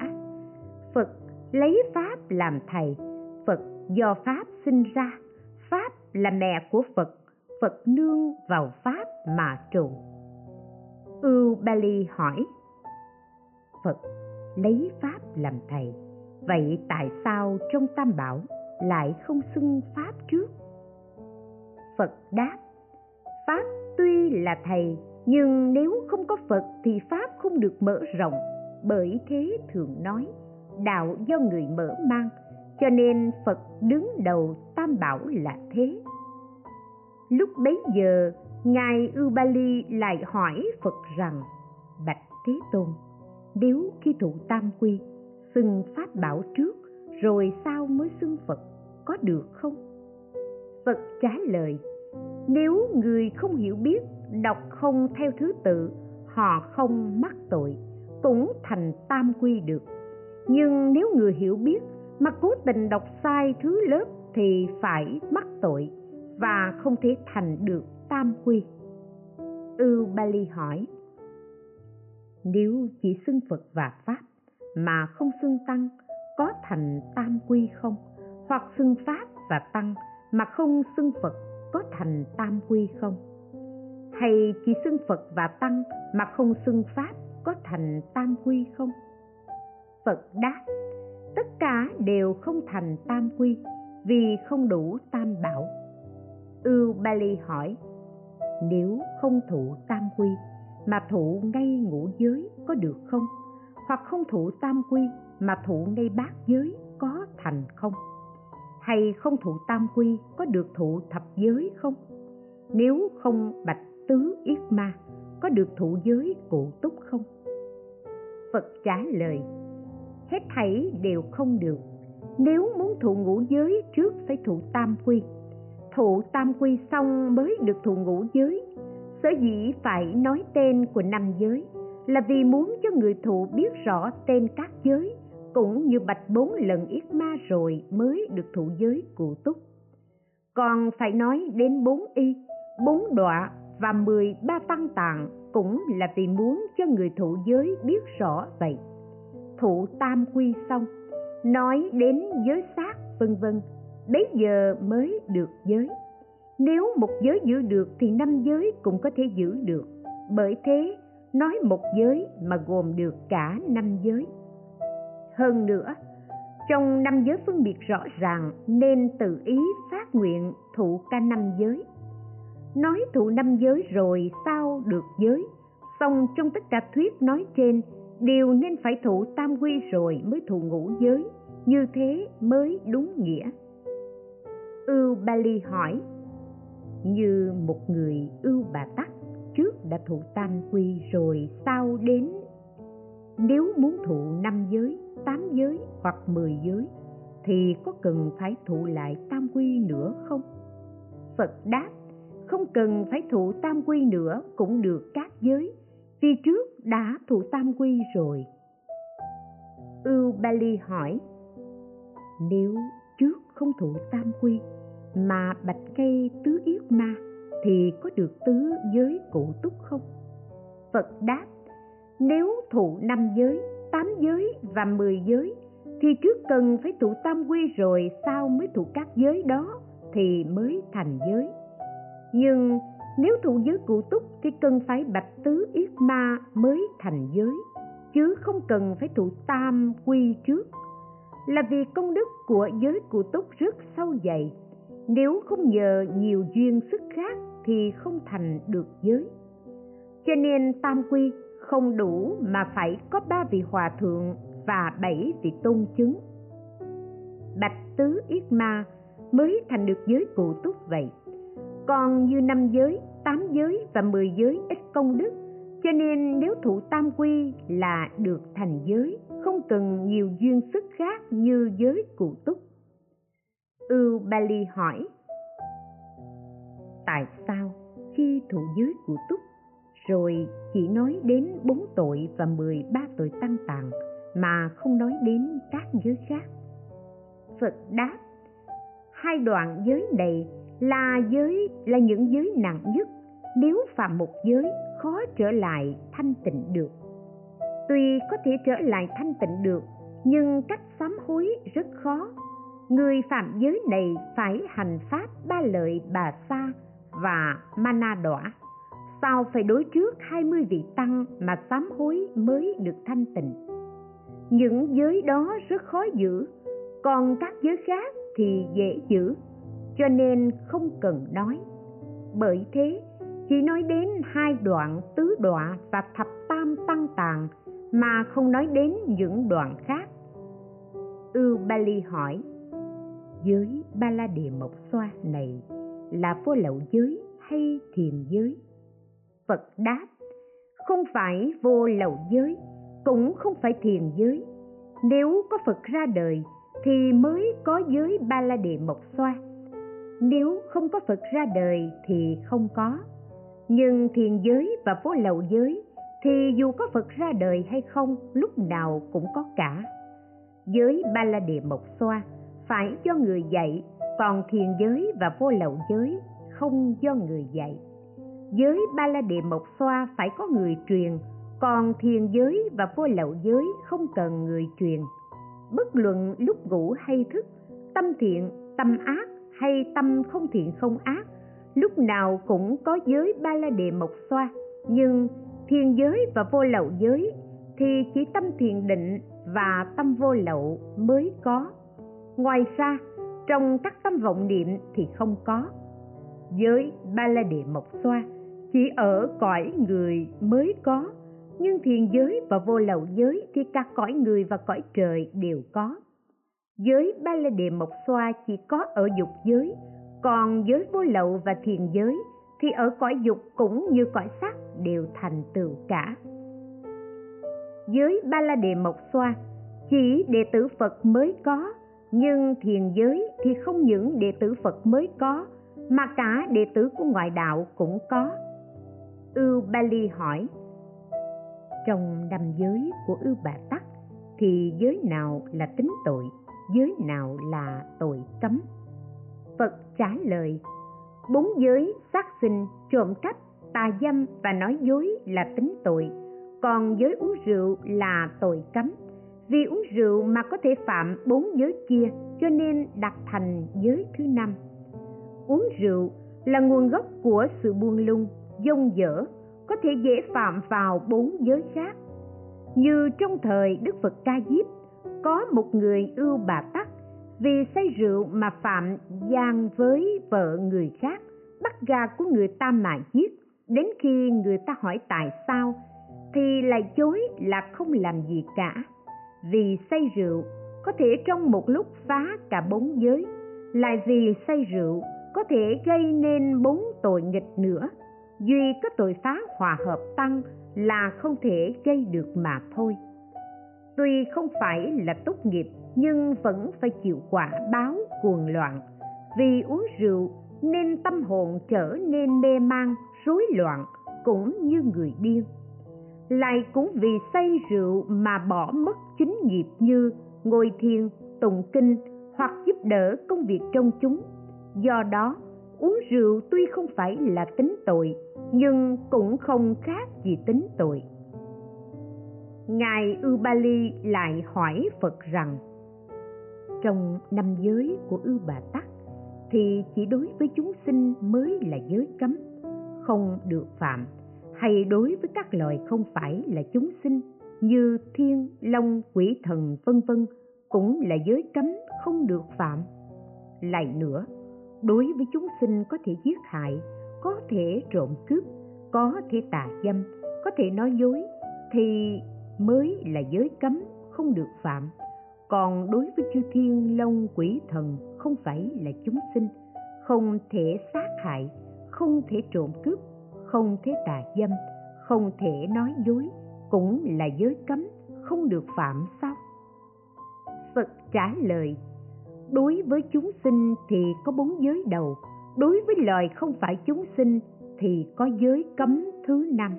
Phật lấy pháp làm thầy, phật do pháp sinh ra, pháp là mẹ của phật phật nương vào pháp mà trụ ưu bali hỏi, phật lấy pháp làm thầy, vậy tại sao trong tam bảo lại không xưng pháp trước? Phật đáp, pháp tuy là thầy, nhưng nếu không có phật thì pháp không được mở rộng, bởi thế thường nói, đạo do người mở mang, cho nên phật đứng đầu tam bảo là thế lúc bấy giờ, ngài ubali lại hỏi phật rằng, bạch thế tôn, nếu khi thụ tam quy, xưng pháp bảo trước, rồi sao mới xưng phật, có được không? Phật trả lời, nếu người không hiểu biết, đọc không theo thứ tự, họ không mắc tội, cũng thành tam quy được. Nhưng nếu người hiểu biết, mà cố tình đọc sai thứ lớp thì phải mắc tội và không thể thành được tam quy. Ưu bali hỏi, nếu chỉ xưng phật và pháp mà không xưng tăng, có thành tam quy không? Hoặc xưng pháp và tăng mà không xưng phật, có thành tam quy không? Hay chỉ xưng phật và tăng mà không xưng pháp, có thành tam quy không? Phật đáp, tất cả đều không thành tam quy vì không đủ tam bảo ưu bali hỏi, nếu không thụ tam quy, mà thụ ngay ngũ giới có được không? Hoặc không thụ tam quy, mà thụ ngay bát giới có thành không? Hay không thụ tam quy có được thụ thập giới không? Nếu không bạch tứ yết ma có được thụ giới cụ túc không? Phật trả lời, hết thảy đều không được. Nếu muốn thụ ngũ giới trước phải thụ tam quy thụ tam quy xong mới được thụ ngũ giới. Sở dĩ phải nói tên của năm giới là vì muốn cho người thụ biết rõ tên các giới, cũng như bạch bốn lần yết ma rồi mới được thụ giới cụ túc. Còn phải nói đến bốn y, bốn đọa và mười ba tăng tạng cũng là vì muốn cho người thụ giới biết rõ vậy. Thụ tam quy xong, nói đến giới xác, vân vân bấy giờ mới được giới. Nếu một giới giữ được thì năm giới cũng có thể giữ được. Bởi thế, nói một giới mà gồm được cả năm giới. Hơn nữa, trong năm giới phân biệt rõ ràng nên tự ý phát nguyện thụ ca năm giới. Nói thụ năm giới rồi sao được giới, xong trong tất cả thuyết nói trên đều nên phải thụ tam quy rồi mới thụ ngũ giới, như thế mới đúng nghĩa ưu bali hỏi, như một người ưu bà tắc, trước đã thụ tam quy rồi sau đến, nếu muốn thụ năm giới, tám giới hoặc mười giới, thì có cần phải thụ lại tam quy nữa không? Phật đáp, không cần phải thụ tam quy nữa cũng được các giới, vì trước đã thụ tam quy rồi. Ưu bali hỏi, nếu không thụ tam quy, mà bạch cây tứ yết ma thì có được tứ giới cụ túc không? Phật đáp, nếu thụ năm giới, tám giới và mười giới, thì trước cần phải thụ tam quy rồi sau mới thụ các giới đó thì mới thành giới. Nhưng nếu thụ giới cụ túc thì cần phải bạch tứ yết ma mới thành giới, chứ không cần phải thụ tam quy trước là vì công đức của giới cụ túc rất sâu dày. Nếu không nhờ nhiều duyên sức khác thì không thành được giới. Cho nên tam quy không đủ mà phải có ba vị hòa thượng và bảy vị tôn chứng. Bạch tứ yết ma mới thành được giới cụ túc vậy. Còn như năm giới, tám giới và mười giới ít công đức, cho nên nếu thụ tam quy là được thành giới không cần nhiều duyên sức khác như giới cụ túc. Ưu bali hỏi, tại sao khi thụ giới cụ túc, rồi chỉ nói đến bốn tội và mười ba tội tăng tàng mà không nói đến các giới khác? Phật đáp, hai đoạn giới này là giới, là những giới nặng nhất. Nếu phạm một giới, khó trở lại thanh tịnh được tuy có thể trở lại thanh tịnh được, nhưng cách sám hối rất khó. Người phạm giới này phải hành pháp ba lợi bà sa và mana đọa. Sau phải đối trước 20 vị tăng mà sám hối mới được thanh tịnh? Những giới đó rất khó giữ, còn các giới khác thì dễ giữ, cho nên không cần nói. Bởi thế, chỉ nói đến hai đoạn tứ đọa và thập tam tăng tàng mà không nói đến những đoạn khác. Ưu bali hỏi, giới ba la địa mộc xoa này là vô lậu giới hay thiền giới? Phật đáp, không phải vô lậu giới, cũng không phải thiền giới. Nếu có phật ra đời thì mới có giới ba la địa mộc xoa. Nếu không có phật ra đời thì không có. Nhưng thiền giới và vô lậu giới thì dù có phật ra đời hay không, lúc nào cũng có cả. Giới ba la địa mộc xoa phải do người dạy, còn thiền giới và vô lậu giới không do người dạy. Giới ba la địa mộc xoa phải có người truyền, còn thiền giới và vô lậu giới không cần người truyền. Bất luận lúc ngủ hay thức, tâm thiện, tâm ác hay tâm không thiện không ác, lúc nào cũng có giới ba la địa mộc xoa nhưng thiền giới và vô lậu giới, thì chỉ tâm thiền định và tâm vô lậu mới có. Ngoài ra, trong các tâm vọng niệm thì không có. Giới ba la địa mộc xoa chỉ ở cõi người mới có, nhưng thiền giới và vô lậu giới thì cả cõi người và cõi trời đều có. Giới ba la địa mộc xoa chỉ có ở dục giới, còn giới vô lậu và thiền giới thì ở cõi dục cũng như cõi sắc đều thành tựu cả. Giới ba la địa mộc xoa chỉ đệ tử phật mới có, nhưng thiền giới thì không những đệ tử phật mới có, mà cả đệ tử của ngoại đạo cũng có. Ưu ba ly hỏi, trong năm giới của ưu bà tắc thì giới nào là tính tội, giới nào là tội cấm? Phật trả lời bốn giới, sát sinh, trộm cắp, tà dâm và nói dối là tính tội. Còn giới uống rượu là tội cấm. Vì uống rượu mà có thể phạm bốn giới kia, cho nên đặt thành giới thứ năm. Uống rượu là nguồn gốc của sự buông lung, dông dở, có thể dễ phạm vào bốn giới khác. Như trong thời đức phật ca diếp, có một người ưu bà tắc vì say rượu mà phạm gian với vợ người khác, bắt gà của người ta mà giết. Đến khi người ta hỏi tại sao, thì lại chối là không làm gì cả. Vì say rượu, có thể trong một lúc phá cả bốn giới. Lại vì say rượu, có thể gây nên bốn tội nghịch nữa. Duy có tội phá hòa hợp tăng là không thể gây được mà thôi tuy không phải là tốt nghiệp, nhưng vẫn phải chịu quả báo cuồng loạn. Vì uống rượu nên tâm hồn trở nên mê man, rối loạn, cũng như người điên. Lại cũng vì say rượu mà bỏ mất chính nghiệp như ngồi thiền, tụng kinh hoặc giúp đỡ công việc trong chúng. Do đó, uống rượu tuy không phải là tính tội, nhưng cũng không khác gì tính tội ngài ubali lại hỏi phật rằng, trong năm giới của ưu bà tắc thì chỉ đối với chúng sinh mới là giới cấm, không được phạm, hay đối với các loài không phải là chúng sinh, như thiên, long, quỷ thần, vân vân, cũng là giới cấm không được phạm. Lại nữa, đối với chúng sinh có thể giết hại, có thể trộm cướp, có thể tà dâm, có thể nói dối, thì mới là giới cấm, không được phạm. Còn đối với chư thiên long quỷ thần, không phải là chúng sinh. Không thể sát hại, không thể trộm cướp, không thể tà dâm, không thể nói dối, cũng là giới cấm, không được phạm sao? Phật trả lời, đối với chúng sinh thì có bốn giới đầu. Đối với loài không phải chúng sinh thì có giới cấm thứ năm.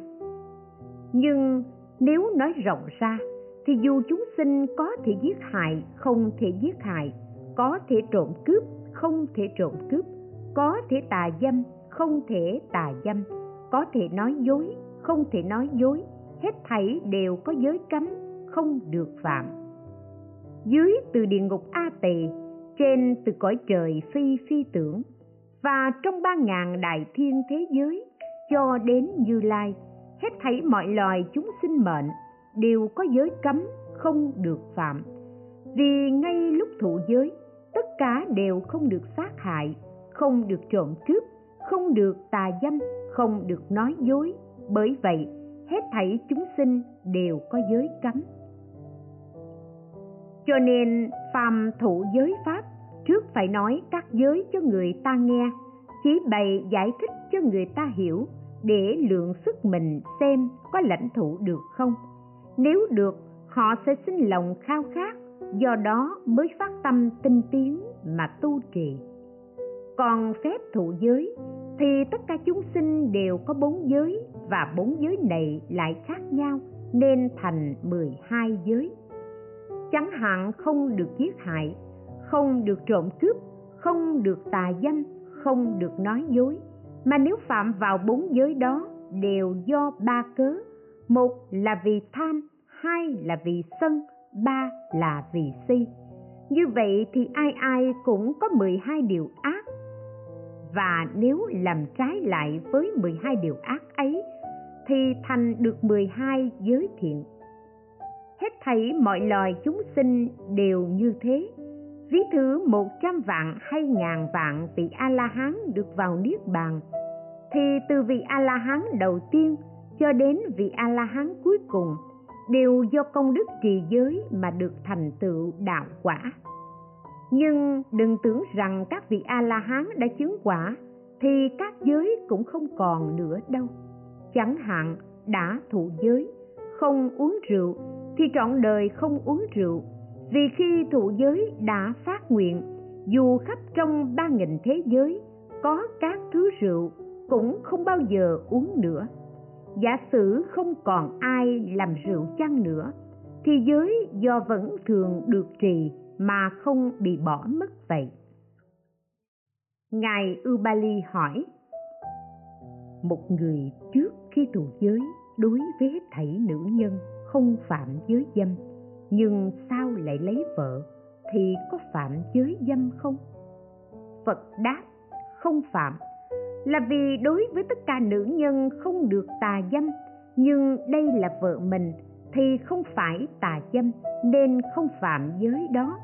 Nhưng nếu nói rộng ra, thì dù chúng sinh có thể giết hại, không thể giết hại, có thể trộm cướp, không thể trộm cướp, có thể tà dâm, không thể tà dâm, có thể nói dối, không thể nói dối, hết thảy đều có giới cấm, không được phạm. Dưới từ địa ngục a tỳ, trên từ cõi trời phi phi tưởng, và trong ba ngàn đại thiên thế giới, cho đến như lai hết thảy mọi loài chúng sinh mệnh đều có giới cấm không được phạm. Vì ngay lúc thụ giới, tất cả đều không được sát hại, không được trộm cướp, không được tà dâm, không được nói dối. Bởi vậy, hết thảy chúng sinh đều có giới cấm. Cho nên, phàm thụ giới pháp, trước phải nói các giới cho người ta nghe, chỉ bày giải thích cho người ta hiểu để lượng sức mình xem có lãnh thụ được không. Nếu được họ sẽ sinh lòng khao khát do đó mới phát tâm tinh tiến mà tu trì. Còn phép thụ giới thì tất cả chúng sinh đều có bốn giới và bốn giới này lại khác nhau nên thành 12 giới. Chẳng hạn không được giết hại, không được trộm cướp, không được tà danh, không được nói dối, mà nếu phạm vào bốn giới đó đều do ba cớ. Một là vì tham, hai là vì sân, ba là vì si. Như vậy thì ai ai cũng có 12 điều ác và nếu làm trái lại với 12 điều ác ấy thì thành được 12 giới thiện. Hết thảy mọi loài chúng sinh đều như thế. Ví thứ một trăm vạn hay ngàn vạn vị A-la-hán được vào Niết Bàn, thì từ vị A-la-hán đầu tiên cho đến vị A-la-hán cuối cùng đều do công đức trì giới mà được thành tựu đạo quả. Nhưng đừng tưởng rằng các vị a la hán đã chứng quả thì các giới cũng không còn nữa đâu. Chẳng hạn đã thụ giới không uống rượu thì trọn đời không uống rượu vì khi thụ giới đã phát nguyện, dù khắp trong ba nghìn thế giới, có các thứ rượu cũng không bao giờ uống nữa. Giả sử không còn ai làm rượu chăng nữa, thì giới do vẫn thường được trì mà không bị bỏ mất vậy. Ngài ubali hỏi, một người trước khi thụ giới đối với hết thảy nữ nhân không phạm giới dâm nhưng sao lại lấy vợ thì có phạm giới dâm không? Phật đáp, không phạm. Là vì đối với tất cả nữ nhân không được tà dâm, nhưng đây là vợ mình thì không phải tà dâm nên không phạm giới đó.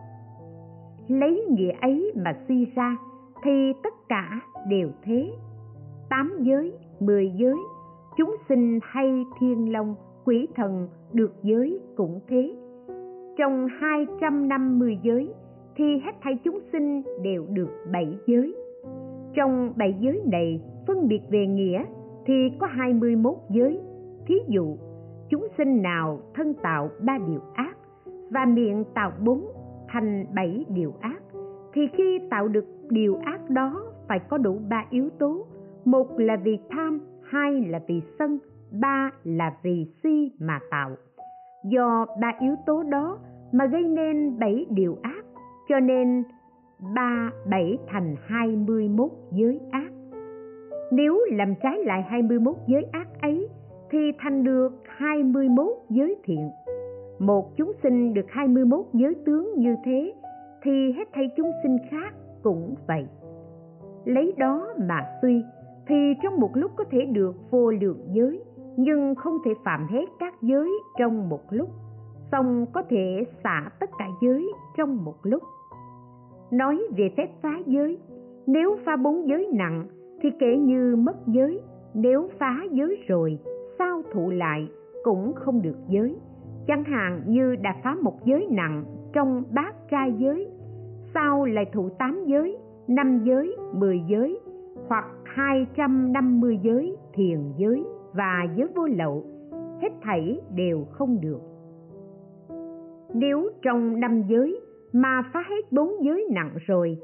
Lấy nghĩa ấy mà suy ra thì tất cả đều thế. Tám giới, mười giới, chúng sinh hay thiên long, quỷ thần được giới cũng thế trong hai trăm năm mươi giới, thì hết thảy chúng sinh đều được bảy giới. Trong bảy giới này phân biệt về nghĩa, thì có hai mươi 21 giới. Thí dụ, chúng sinh nào thân tạo ba điều ác và miệng tạo bốn thành bảy điều ác, thì khi tạo được điều ác đó phải có đủ ba yếu tố. Một là vì tham, hai là vì sân, ba là vì si mà tạo do ba yếu tố đó mà gây nên bảy điều ác, cho nên ba bảy thành hai mươi mốt giới ác. Nếu làm trái lại hai mươi mốt giới ác ấy, thì thành được hai mươi mốt giới thiện. Một chúng sinh được hai mươi mốt giới tướng như thế, thì hết thảy chúng sinh khác cũng vậy. Lấy đó mà suy, thì trong một lúc có thể được vô lượng giới nhưng không thể phạm hết các giới trong một lúc. Song có thể xả tất cả giới trong một lúc. Nói về phép phá giới, nếu phá bốn giới nặng thì kể như mất giới. Nếu phá giới rồi, sao thụ lại cũng không được giới. Chẳng hạn như đã phá một giới nặng trong bát trai giới sau lại thụ tám giới, năm giới, mười giới hoặc hai trăm năm mươi giới thiền giới? Và giới vô lậu, hết thảy đều không được. Nếu trong năm giới mà phá hết bốn giới nặng rồi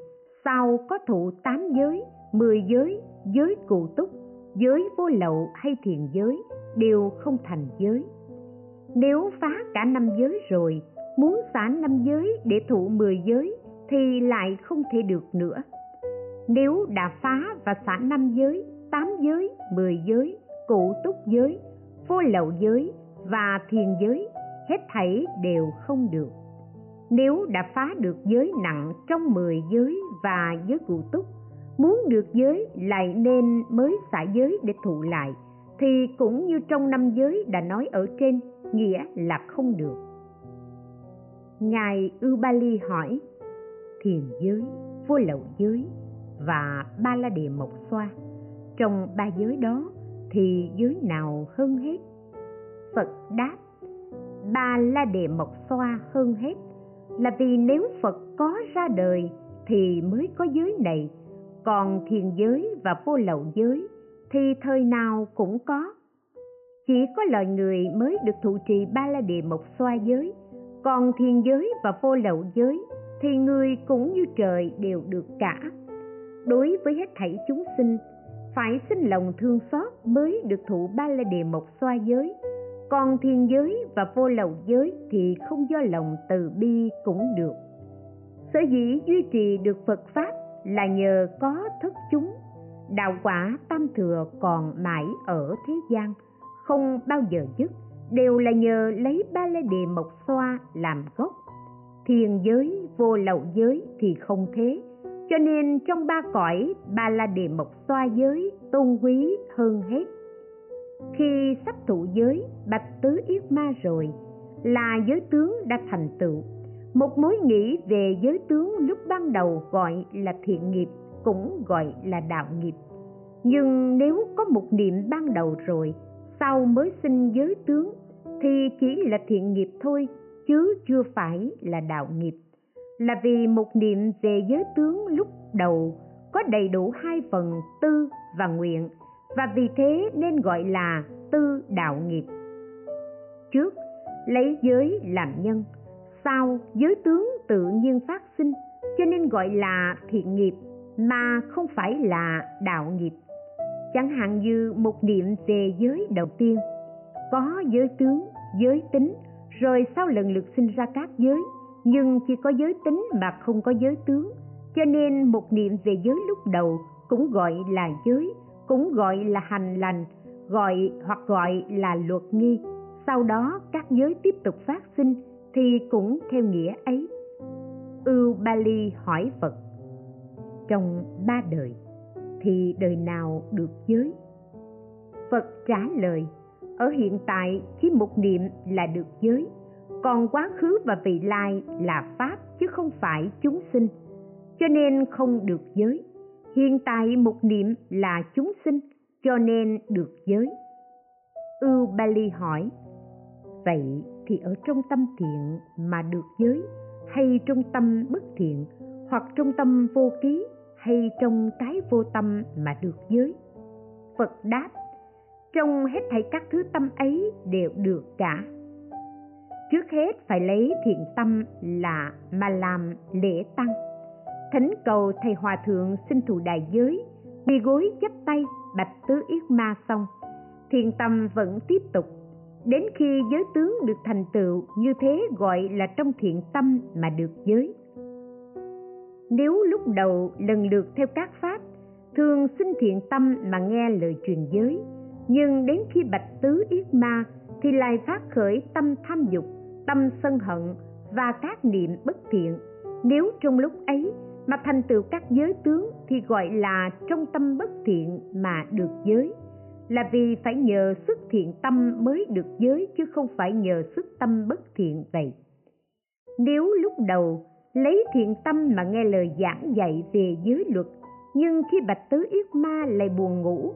sau có thụ tám giới, mười giới giới cụ túc, giới vô lậu hay thiền giới đều không thành giới? Nếu phá cả năm giới rồi, muốn xả năm giới để thụ mười giới thì lại không thể được nữa. Nếu đã phá và xả năm giới, tám giới, mười giới cụ túc giới, vô lậu giới và thiền giới, hết thảy đều không được. Nếu đã phá được giới nặng trong mười giới và giới cụ túc, muốn được giới lại nên mới xả giới để thụ lại, thì cũng như trong năm giới đã nói ở trên, nghĩa là không được. Ngài ubali hỏi, thiền giới, vô lậu giới và ba la địa mộc xoa, trong ba giới đó thì giới nào hơn hết? Phật đáp, ba la địa mộc xoa hơn hết, là vì nếu phật có ra đời thì mới có giới này, còn thiền giới và vô lậu giới thì thời nào cũng có. Chỉ có loài người mới được thụ trì ba la địa mộc xoa giới, còn thiền giới và vô lậu giới thì người cũng như trời đều được cả. Đối với hết thảy chúng sinh phải sinh lòng thương xót mới được thụ ba la địa mộc xoa giới. Còn thiên giới và vô lậu giới thì không do lòng từ bi cũng được. Sở dĩ duy trì được phật pháp là nhờ có thất chúng. Đạo quả tam thừa còn mãi ở thế gian, không bao giờ dứt, đều là nhờ lấy ba la địa mộc xoa làm gốc. Thiên giới, vô lậu giới thì không thế cho nên trong ba cõi, ba là địa mộc xoa giới, tôn quý, hơn hết. Khi sắp thụ giới, bạch tứ yết ma rồi, là giới tướng đã thành tựu. Một mối nghĩ về giới tướng lúc ban đầu gọi là thiện nghiệp, cũng gọi là đạo nghiệp. Nhưng nếu có một niệm ban đầu rồi, sau mới sinh giới tướng, thì chỉ là thiện nghiệp thôi, chứ chưa phải là đạo nghiệp là vì một niệm về giới tướng lúc đầu có đầy đủ hai phần tư và nguyện, và vì thế nên gọi là tư đạo nghiệp. Trước, lấy giới làm nhân, sau giới tướng tự nhiên phát sinh, cho nên gọi là thiện nghiệp, mà không phải là đạo nghiệp. Chẳng hạn như một niệm về giới đầu tiên, có giới tướng, giới tính, rồi sau lần lượt sinh ra các giới nhưng chỉ có giới tính mà không có giới tướng. Cho nên một niệm về giới lúc đầu cũng gọi là giới, cũng gọi là hành lành, gọi hoặc gọi là luật nghi. Sau đó các giới tiếp tục phát sinh thì cũng theo nghĩa ấy. Ưu bali hỏi phật, trong ba đời thì đời nào được giới? Phật trả lời, ở hiện tại chỉ một niệm là được giới còn quá khứ và vị lai là pháp chứ không phải chúng sinh. Cho nên không được giới. Hiện tại một niệm là chúng sinh, cho nên được giới. Ưu bali hỏi, vậy thì ở trong tâm thiện mà được giới hay trong tâm bất thiện, hoặc trong tâm vô ký hay trong cái vô tâm mà được giới? Phật đáp, trong hết thảy các thứ tâm ấy đều được cả trước hết phải lấy thiện tâm là mà làm lễ tăng. Thỉnh cầu thầy hòa thượng xin thụ đại giới quỳ gối chắp tay, bạch tứ yết ma xong. Thiện tâm vẫn tiếp tục. Đến khi giới tướng được thành tựu, như thế gọi là trong thiện tâm mà được giới. Nếu lúc đầu lần lượt theo các pháp, thường xin thiện tâm mà nghe lời truyền giới, nhưng đến khi bạch tứ yết ma thì lại phát khởi tâm tham dục tâm sân hận và các niệm bất thiện. Nếu trong lúc ấy mà thành tựu các giới tướng thì gọi là trong tâm bất thiện mà được giới. Là vì phải nhờ sức thiện tâm mới được giới chứ không phải nhờ sức tâm bất thiện vậy. Nếu lúc đầu lấy thiện tâm mà nghe lời giảng dạy về giới luật, nhưng khi bạch tứ yết ma lại buồn ngủ,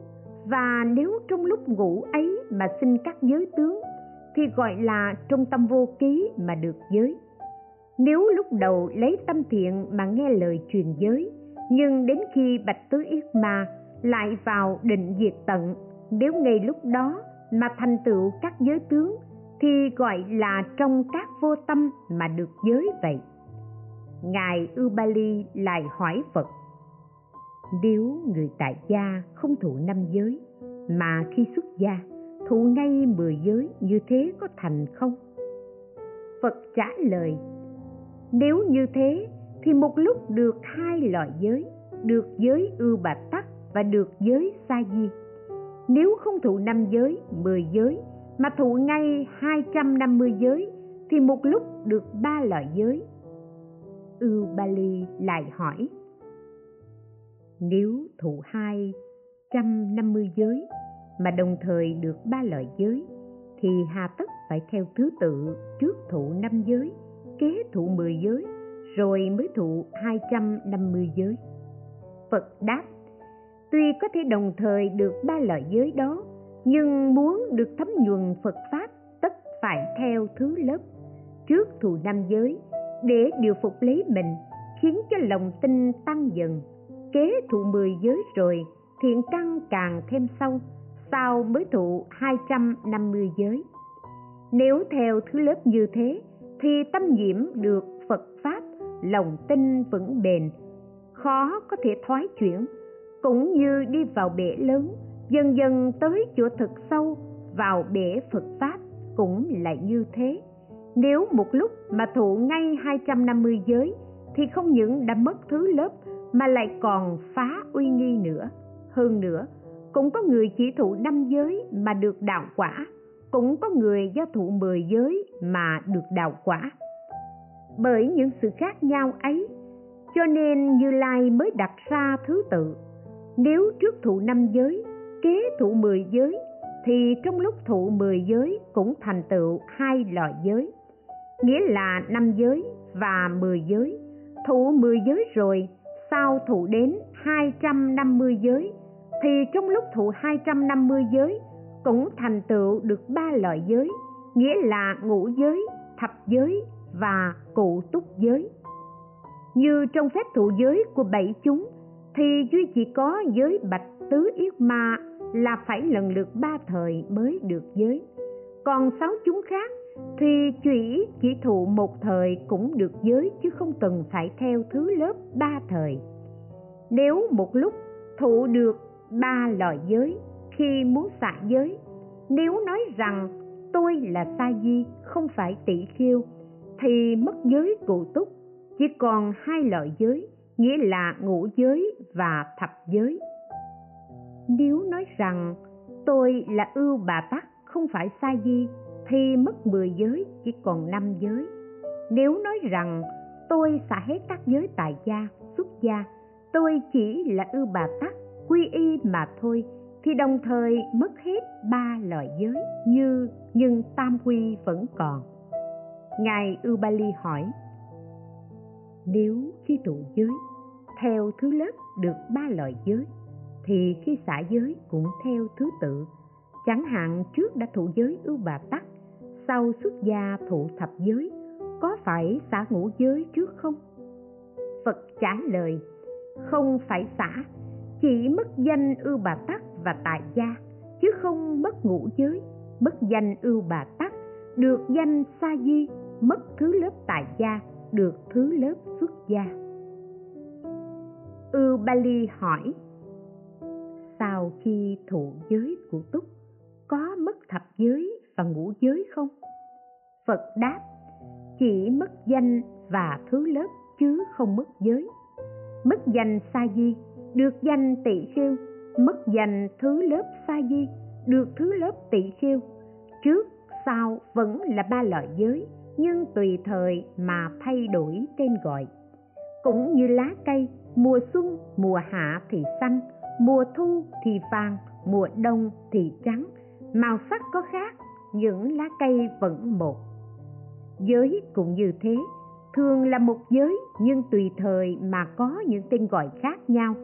và nếu trong lúc ngủ ấy mà sinh các giới tướng thì gọi là trong tâm vô ký mà được giới. Nếu lúc đầu lấy tâm thiện mà nghe lời truyền giới, nhưng đến khi bạch tứ yết ma lại vào định diệt tận, nếu ngay lúc đó mà thành tựu các giới tướng, thì gọi là trong các vô tâm mà được giới vậy. Ngài ubali lại hỏi phật, nếu người tại gia không thụ năm giới mà khi xuất gia thụ ngay mười giới như thế có thành không? Phật trả lời, nếu như thế thì một lúc được hai loại giới, được giới ưu bà tắc và được giới sa di. Nếu không thụ năm giới, mười giới, mà thụ ngay hai trăm năm mươi giới thì một lúc được ba loại giới. Ưu ba ly lại hỏi, nếu thụ hai trăm năm mươi giới mà đồng thời được ba loại giới, thì hà tất phải theo thứ tự trước thụ năm giới, kế thụ mười giới, rồi mới thụ hai trăm năm mươi giới. Phật đáp, tuy có thể đồng thời được ba loại giới đó, nhưng muốn được thấm nhuần phật pháp tất phải theo thứ lớp. Trước thụ năm giới, để điều phục lấy mình, khiến cho lòng tin tăng dần. Kế thụ mười giới rồi, thiện căn càng thêm sâu sau mới thụ hai trăm năm mươi giới nếu theo thứ lớp như thế thì tâm nhiễm được phật pháp lòng tin vững bền khó có thể thoái chuyển cũng như đi vào bể lớn dần dần tới chỗ thực sâu vào bể phật pháp cũng lại như thế nếu một lúc mà thụ ngay 250 giới thì không những đã mất thứ lớp mà lại còn phá uy nghi nữa. Hơn nữa, cũng có người chỉ thụ năm giới mà được đạo quả, cũng có người do thụ 10 giới mà được đạo quả. Bởi những sự khác nhau ấy, cho nên Như Lai mới đặt ra thứ tự. Nếu trước thụ năm giới, kế thụ 10 giới, thì trong lúc thụ 10 giới cũng thành tựu hai loại giới nghĩa là năm giới và mười giới thụ mười giới rồi sau thụ đến hai trăm năm mươi giới thì trong lúc thụ hai trăm năm mươi giới, cũng thành tựu được ba loại giới, nghĩa là ngũ giới, thập giới và cụ túc giới. Như trong phép thụ giới của bảy chúng, thì duy chỉ có giới bạch tứ yết ma là phải lần lượt ba thời mới được giới. Còn sáu chúng khác thì chỉ chỉ thụ một thời cũng được giới chứ không cần phải theo thứ lớp ba thời. Nếu một lúc thụ được ba loại giới khi muốn xả giới. Nếu nói rằng tôi là sa di, không phải tỷ khiêu, thì mất giới cụ túc. Chỉ còn hai loại giới, nghĩa là ngũ giới và thập giới. Nếu nói rằng tôi là ưu bà tắc không phải sa di, thì mất 10 giới, chỉ còn 5 giới. Nếu nói rằng tôi xả hết các giới tại gia, xuất gia, tôi chỉ là ưu bà tắc quy y mà thôi, thì đồng thời mất hết ba loại giới như nhưng tam quy vẫn còn. Ngài ubali hỏi, nếu khi tụ giới, theo thứ lớp được ba loại giới, thì khi xả giới cũng theo thứ tự. Chẳng hạn trước đã thụ giới ưu bà tắc, sau xuất gia thụ thập giới, có phải xả ngũ giới trước không? Phật trả lời, không phải xả chỉ mất danh ưu bà tắc và tại gia, chứ không mất ngũ giới. Mất danh ưu bà tắc, được danh sa di. Mất thứ lớp tại gia, được thứ lớp xuất gia. Ưu bali hỏi, sau khi thụ giới của túc, có mất thập giới và ngũ giới không? Phật đáp, chỉ mất danh và thứ lớp chứ không mất giới. Mất danh sa di được danh tỳ khưu mất danh thứ lớp sa di, được thứ lớp tỳ khưu trước, sau vẫn là ba loại giới, nhưng tùy thời mà thay đổi tên gọi. Cũng như lá cây, mùa xuân, mùa hạ thì xanh, mùa thu thì vàng, mùa đông thì trắng. Màu sắc có khác, những lá cây vẫn một. Giới cũng như thế, thường là một giới nhưng tùy thời mà có những tên gọi khác nhau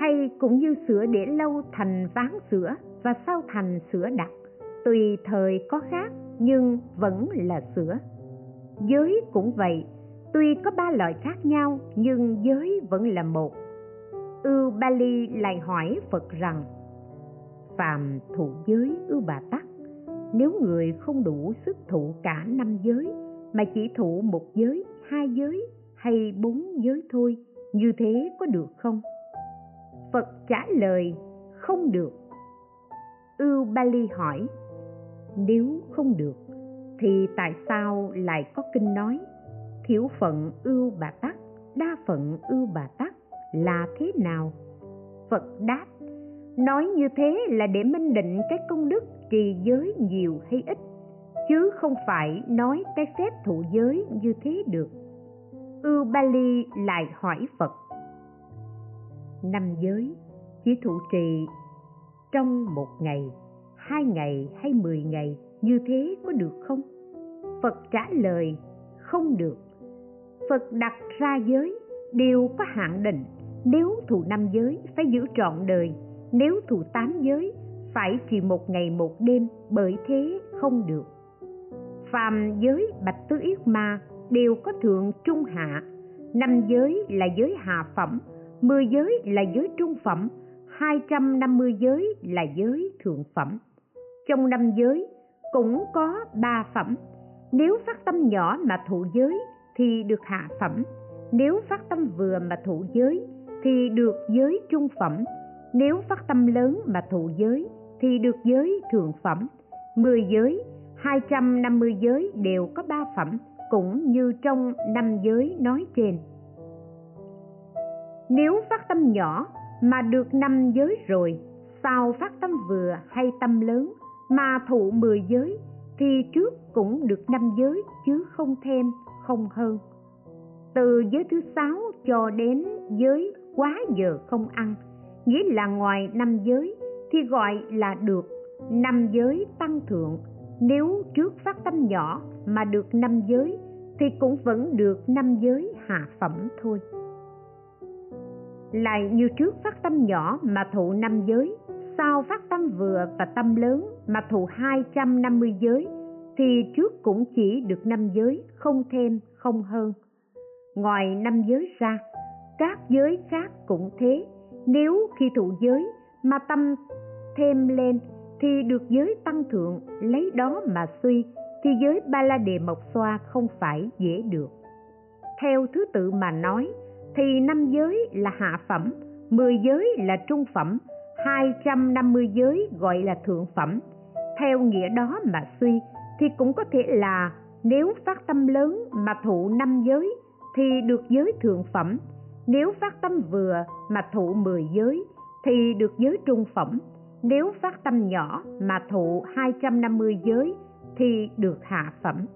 hay cũng như sữa để lâu thành ván sữa và sau thành sữa đặc. Tùy thời có khác, nhưng vẫn là sữa. Giới cũng vậy. Tuy có ba loại khác nhau, nhưng giới vẫn là một. Ưu bali lại hỏi phật rằng, phàm thụ giới ưu bà tắc nếu người không đủ sức thụ cả năm giới, mà chỉ thụ một giới, hai giới hay bốn giới thôi, như thế có được không? Phật trả lời, không được. Ưu bali hỏi, nếu không được, thì tại sao lại có kinh nói, thiểu phận ưu bà tắc đa phận ưu bà tắc là thế nào? Phật đáp, nói như thế là để minh định cái công đức trì giới nhiều hay ít, chứ không phải nói cái phép thụ giới như thế được. Ưu bali lại hỏi phật năm giới chỉ thụ trì. Trong một ngày, hai ngày hay mười ngày, như thế có được không? Phật trả lời, không được. Phật đặt ra giới, đều có hạn định. Nếu thù năm giới phải giữ trọn đời, nếu thù tám giới phải chỉ một ngày một đêm, bởi thế không được. Phàm giới bạch tứ yết ma đều có thượng trung hạ. Năm giới là giới hạ phẩm mười giới là giới trung phẩm, hai trăm năm mươi giới là giới thượng phẩm. Trong năm giới cũng có ba phẩm. Nếu phát tâm nhỏ mà thụ giới thì được hạ phẩm. Nếu phát tâm vừa mà thụ giới thì được giới trung phẩm. Nếu phát tâm lớn mà thụ giới thì được giới thượng phẩm. Mười giới, hai trăm năm mươi giới đều có ba phẩm, cũng như trong năm giới nói trên nếu phát tâm nhỏ mà được năm giới rồi, sau phát tâm vừa hay tâm lớn mà thụ mười giới, thì trước cũng được năm giới chứ không thêm, không hơn. Từ giới thứ sáu cho đến giới quá giờ không ăn, nghĩa là ngoài năm giới thì gọi là được năm giới tăng thượng. Nếu trước phát tâm nhỏ mà được năm giới thì cũng vẫn được năm giới hạ phẩm thôi lại như trước phát tâm nhỏ mà thụ năm giới, sau phát tâm vừa và tâm lớn mà thụ 250 giới, thì trước cũng chỉ được năm giới, không thêm, không hơn. Ngoài năm giới ra, các giới khác cũng thế. Nếu khi thụ giới mà tâm thêm lên, thì được giới tăng thượng, lấy đó mà suy, thì giới ba la đề mộc xoa không phải dễ được. Theo thứ tự mà nói thì năm giới là hạ phẩm, mười giới là trung phẩm, hai trăm năm mươi giới gọi là thượng phẩm. Theo nghĩa đó mà suy, thì cũng có thể là nếu phát tâm lớn mà thụ năm giới, thì được giới thượng phẩm. Nếu phát tâm vừa mà thụ mười giới, thì được giới trung phẩm. Nếu phát tâm nhỏ mà thụ 250 giới, thì được hạ phẩm.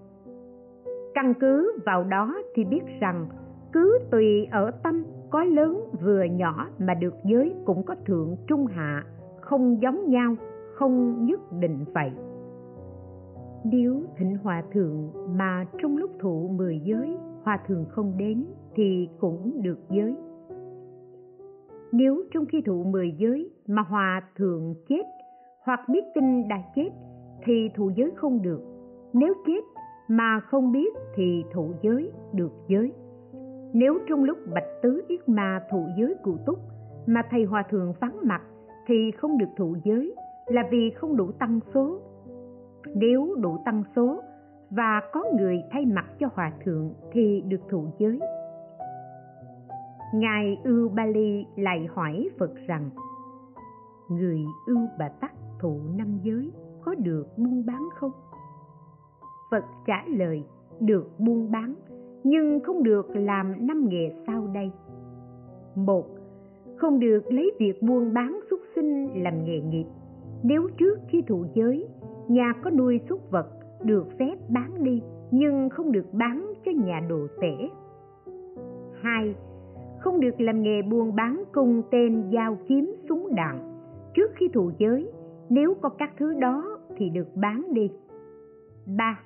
Căn cứ vào đó thì biết rằng cứ tùy ở tâm có lớn vừa nhỏ mà được giới cũng có thượng trung hạ, không giống nhau, không nhất định vậy. Nếu thịnh hòa thượng mà trong lúc thụ mười giới hòa thượng không đến thì cũng được giới. Nếu trong khi thụ mười giới mà hòa thượng chết hoặc biết tin đã chết thì thụ giới không được. Nếu chết mà không biết thì thụ giới được giới nếu trong lúc bạch tứ yết ma thụ giới cụ túc mà thầy hòa thượng vắng mặt thì không được thụ giới là vì không đủ tăng số. Nếu đủ tăng số và có người thay mặt cho hòa thượng thì được thụ giới. Ngài ưu ly lại hỏi phật rằng, người ưu bà tắc thụ năm giới có được buôn bán không? Phật trả lời, được buôn bán nhưng không được làm năm nghề sau đây. Một, không được lấy việc buôn bán súc sinh làm nghề nghiệp. Nếu trước khi thụ giới, nhà có nuôi súc vật được phép bán đi, nhưng không được bán cho nhà đồ tể. Hai, không được làm nghề buôn bán cung tên dao kiếm súng đạn. Trước khi thụ giới, nếu có các thứ đó thì được bán đi. Ba,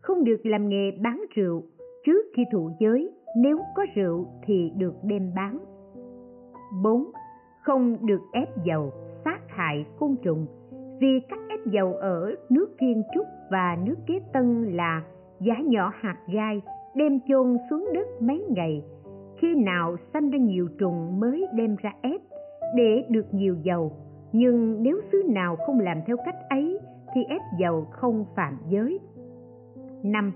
không được làm nghề bán rượu trước khi thụ giới nếu có rượu thì được đem bán. 4. Không được ép dầu, sát hại côn trùng. Vì cách ép dầu ở nước Thiên Trúc và nước Kế Tân là giá nhỏ hạt gai đem chôn xuống đất mấy ngày. Khi nào sanh ra nhiều trùng mới đem ra ép để được nhiều dầu. Nhưng nếu xứ nào không làm theo cách ấy thì ép dầu không phạm giới. Năm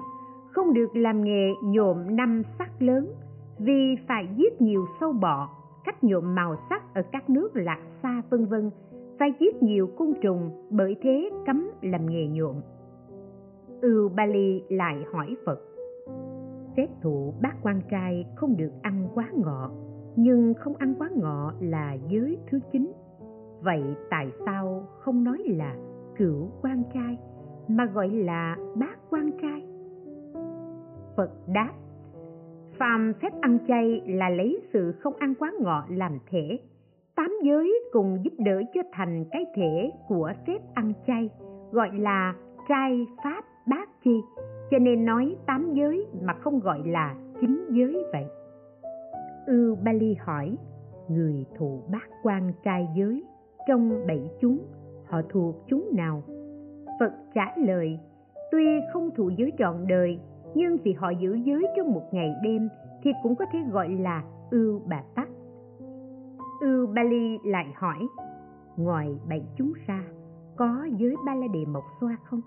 không được làm nghề nhộm năm sắc lớn, vì phải giết nhiều sâu bọ, cách nhuộm màu sắc ở các nước lạc xa vân vân, phải giết nhiều côn trùng, bởi thế cấm làm nghề nhuộm ưu bali lại hỏi phật, xét thụ bác quan trai không được ăn quá ngọ, nhưng không ăn quá ngọ là giới thứ chín. Vậy tại sao không nói là cửu quan trai, mà gọi là bác quan trai? Phật đáp, phàm phép ăn chay là lấy sự không ăn quá ngọ làm thể, tám giới cùng giúp đỡ cho thành cái thể của phép ăn chay, gọi là trai pháp bát chi, cho nên nói tám giới mà không gọi là chín giới vậy. Ưu bali hỏi, người thụ bát quan trai giới trong bảy chúng, họ thuộc chúng nào? Phật trả lời, tuy không thụ giới trọn đời nhưng vì họ giữ giới trong một ngày đêm thì cũng có thể gọi là ưu bà tắc. Ưu ly lại hỏi, ngoài bảy chúng ra, có giới ba la đề mộc xoa không?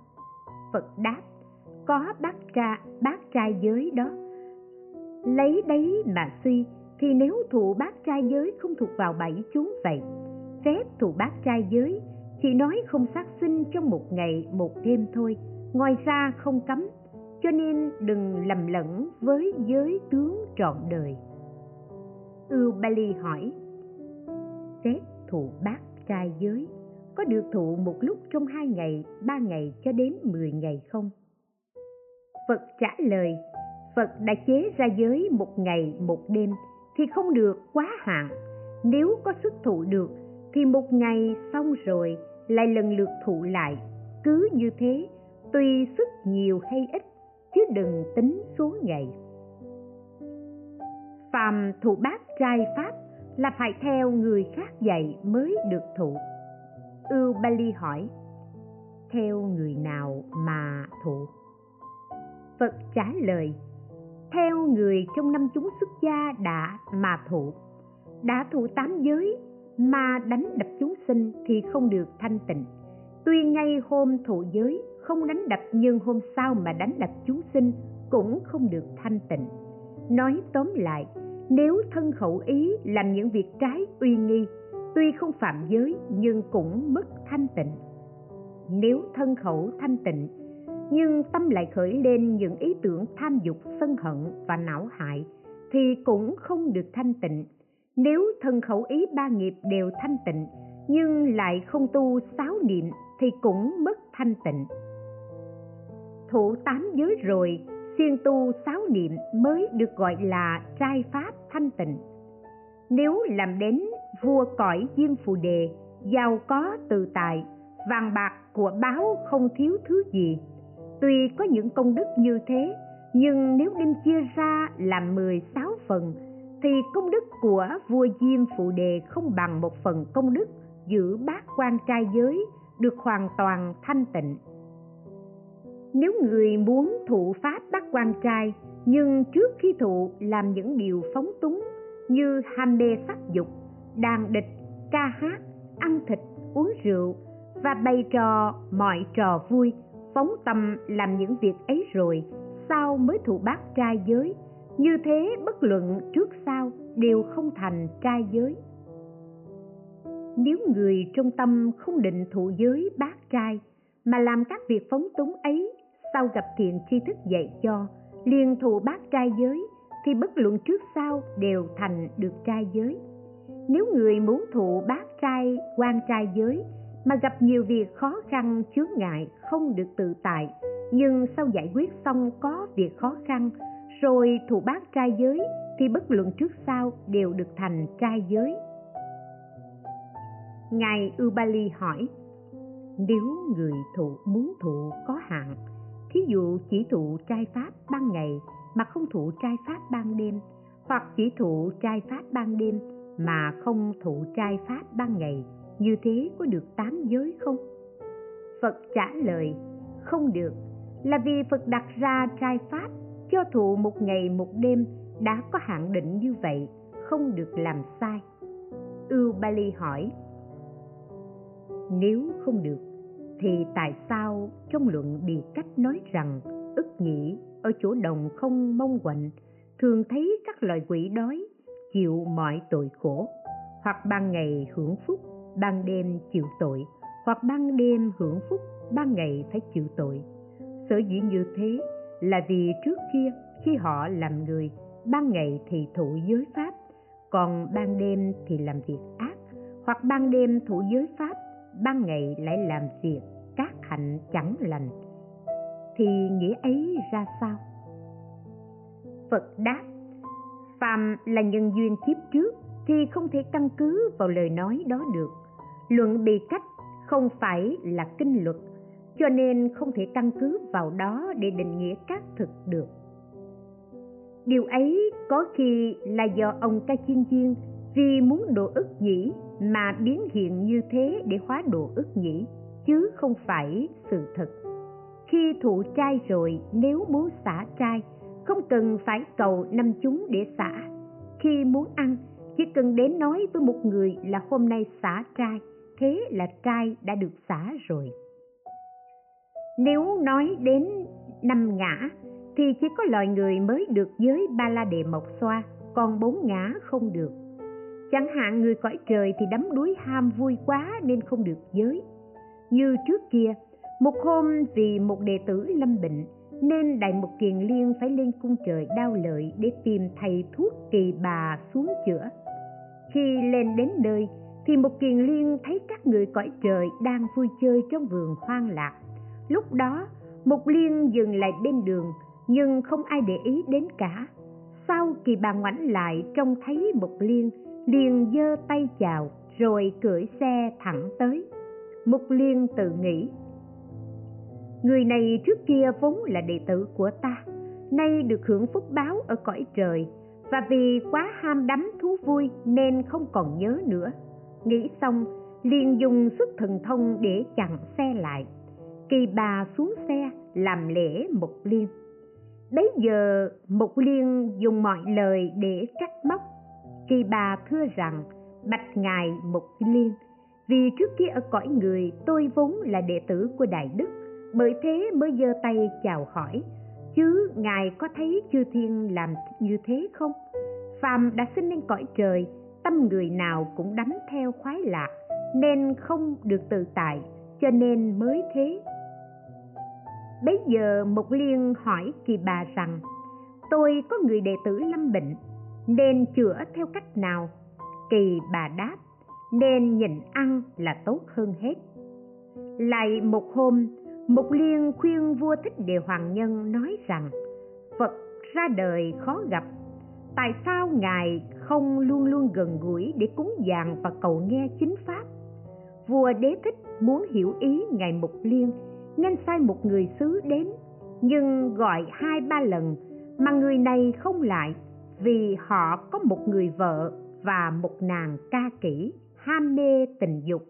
Phật đáp, có bác tra bác trai giới đó. Lấy đấy mà suy, thì nếu thụ bác trai giới không thuộc vào bảy chúng vậy, phép thụ bác trai giới chỉ nói không sát sinh trong một ngày, một đêm thôi, ngoài ra không cấm cho nên đừng lầm lẫn với giới tướng trọn đời. Ưu bali hỏi, xét thụ bát trai giới, có được thụ một lúc trong hai ngày, ba ngày cho đến mười ngày không? Phật trả lời, phật đã chế ra giới một ngày, một đêm thì không được quá hạn. Nếu có sức thụ được thì một ngày xong rồi lại lần lượt thụ lại. Cứ như thế, tùy sức nhiều hay ít chứ đừng tính số ngày. Phàm thụ bát trai pháp là phải theo người khác dạy mới được thụ. Ưu bali hỏi, theo người nào mà thụ? Phật trả lời, theo người trong năm chúng xuất gia đã mà thụ. Đã thụ tám giới mà đánh đập chúng sinh thì không được thanh tịnh. Tuy ngay hôm thụ giới không đánh đập nhưng hôm sau mà đánh đập chúng sinh cũng không được thanh tịnh. Nói tóm lại, nếu thân khẩu ý làm những việc trái uy nghi, tuy không phạm giới nhưng cũng mất thanh tịnh. Nếu thân khẩu thanh tịnh, nhưng tâm lại khởi lên những ý tưởng tham dục, sân hận và não hại, thì cũng không được thanh tịnh. Nếu thân khẩu ý ba nghiệp đều thanh tịnh, nhưng lại không tu sáu niệm thì cũng mất thanh tịnh thủ tám giới rồi siêng tu sáu niệm mới được gọi là trai pháp thanh tịnh. Nếu làm đến vua cõi diêm phù đề, giàu có tự tại, vàng bạc của báo không thiếu thứ gì. Tuy có những công đức như thế, nhưng nếu đem chia ra làm mười sáu phần, thì công đức của vua diêm phụ đề không bằng một phần công đức giữ bát quan trai giới được hoàn toàn thanh tịnh nếu người muốn thụ pháp bắt quan trai, nhưng trước khi thụ làm những điều phóng túng, như ham mê sắc dục, đàn địch, ca hát, ăn thịt, uống rượu và bày trò mọi trò vui, phóng tâm làm những việc ấy rồi sau mới thụ bát trai giới? Như thế bất luận trước sau đều không thành trai giới. Nếu người trong tâm không định thụ giới bát trai, mà làm các việc phóng túng ấy sau gặp thiện tri thức dạy cho, liền thụ bát trai giới, thì bất luận trước sau đều thành được trai giới. Nếu người muốn thụ bát trai, quan trai giới, mà gặp nhiều việc khó khăn, chướng ngại, không được tự tại, nhưng sau giải quyết xong có việc khó khăn, rồi thụ bát trai giới, thì bất luận trước sau đều được thành trai giới. Ngài ubali hỏi, nếu người thụ muốn thụ có hạn thí dụ chỉ thụ trai pháp ban ngày mà không thụ trai pháp ban đêm, hoặc chỉ thụ trai pháp ban đêm mà không thụ trai pháp ban ngày, như thế có được tám giới không? Phật trả lời, không được, là vì phật đặt ra trai pháp cho thụ một ngày một đêm đã có hạn định như vậy, không được làm sai. Ưu bali hỏi, nếu không được thì tại sao trong luận bị cách nói rằng ức nhĩ ở chỗ đồng không mong quạnh, thường thấy các loài quỷ đói, chịu mọi tội khổ, hoặc ban ngày hưởng phúc, ban đêm chịu tội, hoặc ban đêm hưởng phúc, ban ngày phải chịu tội. Sở dĩ như thế là vì trước kia, khi họ làm người, ban ngày thì thụ giới pháp, còn ban đêm thì làm việc ác, hoặc ban đêm thụ giới pháp ban ngày lại làm việc, các hạnh chẳng lành. Thì nghĩa ấy ra sao? Phật đáp, phàm là nhân duyên kiếp trước thì không thể căn cứ vào lời nói đó được. Luận bị cách không phải là kinh luật, cho nên không thể căn cứ vào đó để định nghĩa các thực được. Điều ấy có khi là do ông ca chiên chiên vì muốn độ ức nhĩ mà biến hiện như thế để hóa độ ức nhĩ chứ không phải sự thật. Khi thụ trai rồi, nếu muốn xả trai, không cần phải cầu năm chúng để xả. Khi muốn ăn, chỉ cần đến nói với một người là hôm nay xả trai, thế là trai đã được xả rồi. Nếu nói đến năm ngã, thì chỉ có loài người mới được giới ba la đề mộc xoa, còn bốn ngã không được chẳng hạn người cõi trời thì đắm đuối ham vui quá nên không được giới. Như trước kia, một hôm vì một đệ tử lâm bệnh, nên đại mục kiền liên phải lên cung trời đau lợi để tìm thầy thuốc kỳ bà xuống chữa. Khi lên đến nơi, thì một kiền liên thấy các người cõi trời đang vui chơi trong vườn hoang lạc. Lúc đó, một liên dừng lại bên đường, nhưng không ai để ý đến cả. Sau kỳ bà ngoảnh lại trông thấy một liên liền giơ tay chào, rồi cưỡi xe thẳng tới. Mục liên tự nghĩ, người này trước kia vốn là đệ tử của ta, nay được hưởng phúc báo ở cõi trời, và vì quá ham đắm thú vui nên không còn nhớ nữa. Nghĩ xong, liền dùng sức thần thông để chặn xe lại. Kỳ bà xuống xe, làm lễ mục liên. Bấy giờ, mục liên dùng mọi lời để trách móc kỳ bà thưa rằng, bạch ngài mục liên, vì trước kia ở cõi người tôi vốn là đệ tử của đại đức, bởi thế mới giơ tay chào hỏi, chứ ngài có thấy chư thiên làm như thế không? Phàm đã sinh lên cõi trời, tâm người nào cũng đắm theo khoái lạc nên không được tự tại, cho nên mới thế. Bấy giờ mục liên hỏi kỳ bà rằng, tôi có người đệ tử lâm bệnh nên chữa theo cách nào? Kỳ bà đáp, nên nhịn ăn là tốt hơn hết. Lại một hôm mục liên khuyên vua thích đề hoàng nhân nói rằng, phật ra đời khó gặp, tại sao ngài không luôn luôn gần gũi để cúng dường và cầu nghe chính pháp? Vua đế thích muốn hiểu ý ngài mục liên, nên sai một người sứ đến, nhưng gọi hai ba lần mà người này không lại vì họ có một người vợ và một nàng ca kỹ, ham mê tình dục.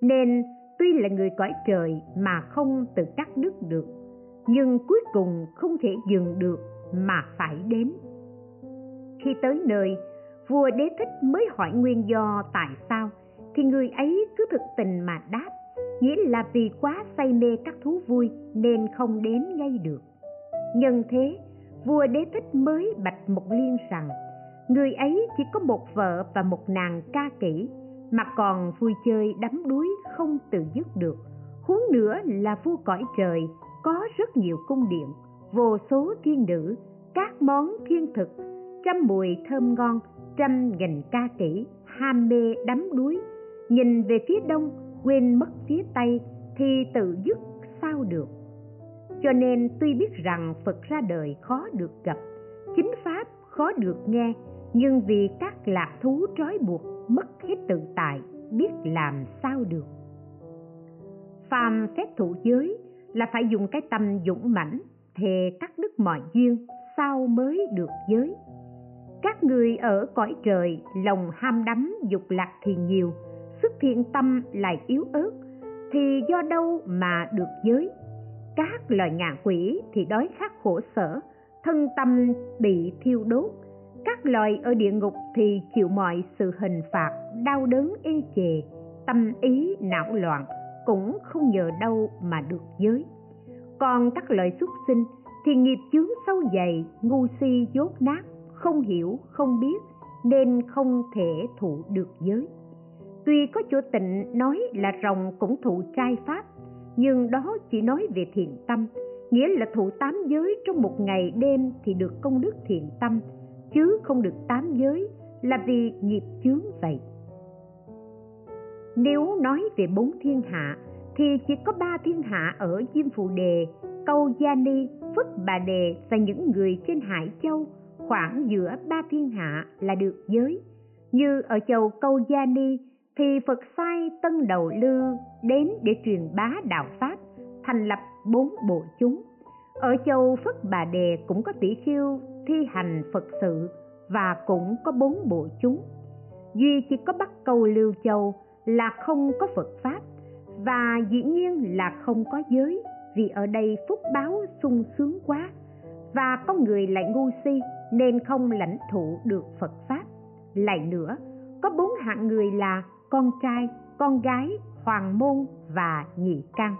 Nên tuy là người cõi trời mà không tự cắt đứt được, nhưng cuối cùng không thể dừng được mà phải đến. Khi tới nơi, vua đế thích mới hỏi nguyên do tại sao, thì người ấy cứ thực tình mà đáp, nghĩa là vì quá say mê các thú vui nên không đến ngay được. Nhân thế vua đế thích mới bạch một liên rằng, người ấy chỉ có một vợ và một nàng ca kỹ mà còn vui chơi đắm đuối không tự dứt được. Huống nữa là vua cõi trời, có rất nhiều cung điện, vô số thiên nữ, các món thiên thực, trăm mùi thơm ngon, trăm nghìn ca kỹ ham mê đắm đuối. Nhìn về phía đông, quên mất phía tây, thì tự dứt sao được cho nên tuy biết rằng phật ra đời khó được gặp, chính pháp khó được nghe, nhưng vì các lạc thú trói buộc mất hết tự tại, biết làm sao được. Phàm phép thụ giới là phải dùng cái tâm dũng mãnh, thề cắt đứt mọi duyên sao mới được giới. Các người ở cõi trời lòng ham đắm dục lạc thì nhiều sức thiện tâm lại yếu ớt, thì do đâu mà được giới? Các loài ngạ quỷ thì đói khát khổ sở, thân tâm bị thiêu đốt. Các loài ở địa ngục thì chịu mọi sự hình phạt, đau đớn, ê chề, tâm ý não loạn, cũng không nhờ đâu mà được giới. Còn các loài xuất sinh thì nghiệp chướng sâu dày, ngu si, dốt nát, không hiểu, không biết, nên không thể thụ được giới. Tuy có chỗ tịnh, nói là rồng cũng thụ trai pháp nhưng đó chỉ nói về thiền tâm, nghĩa là thụ tám giới trong một ngày đêm thì được công đức thiền tâm, chứ không được tám giới là vì nghiệp chướng vậy. Nếu nói về bốn thiên hạ, thì chỉ có ba thiên hạ ở diêm phù đề, câu gia ni, phất bà đề và những người trên hải châu. Khoảng giữa ba thiên hạ là được giới. Như ở châu câu gia ni thì phật sai tân đầu lư đến để truyền bá đạo pháp, thành lập bốn bộ chúng. Ở châu phất bà đề cũng có tỷ khiêu thi hành phật sự và cũng có bốn bộ chúng. Duy chỉ có bắc câu lưu châu là không có phật pháp và dĩ nhiên là không có giới vì ở đây phúc báo sung sướng quá và có người lại ngu si nên không lãnh thụ được phật pháp. Lại nữa, có bốn hạng người là con trai, con gái, hoàng môn và nhị căn.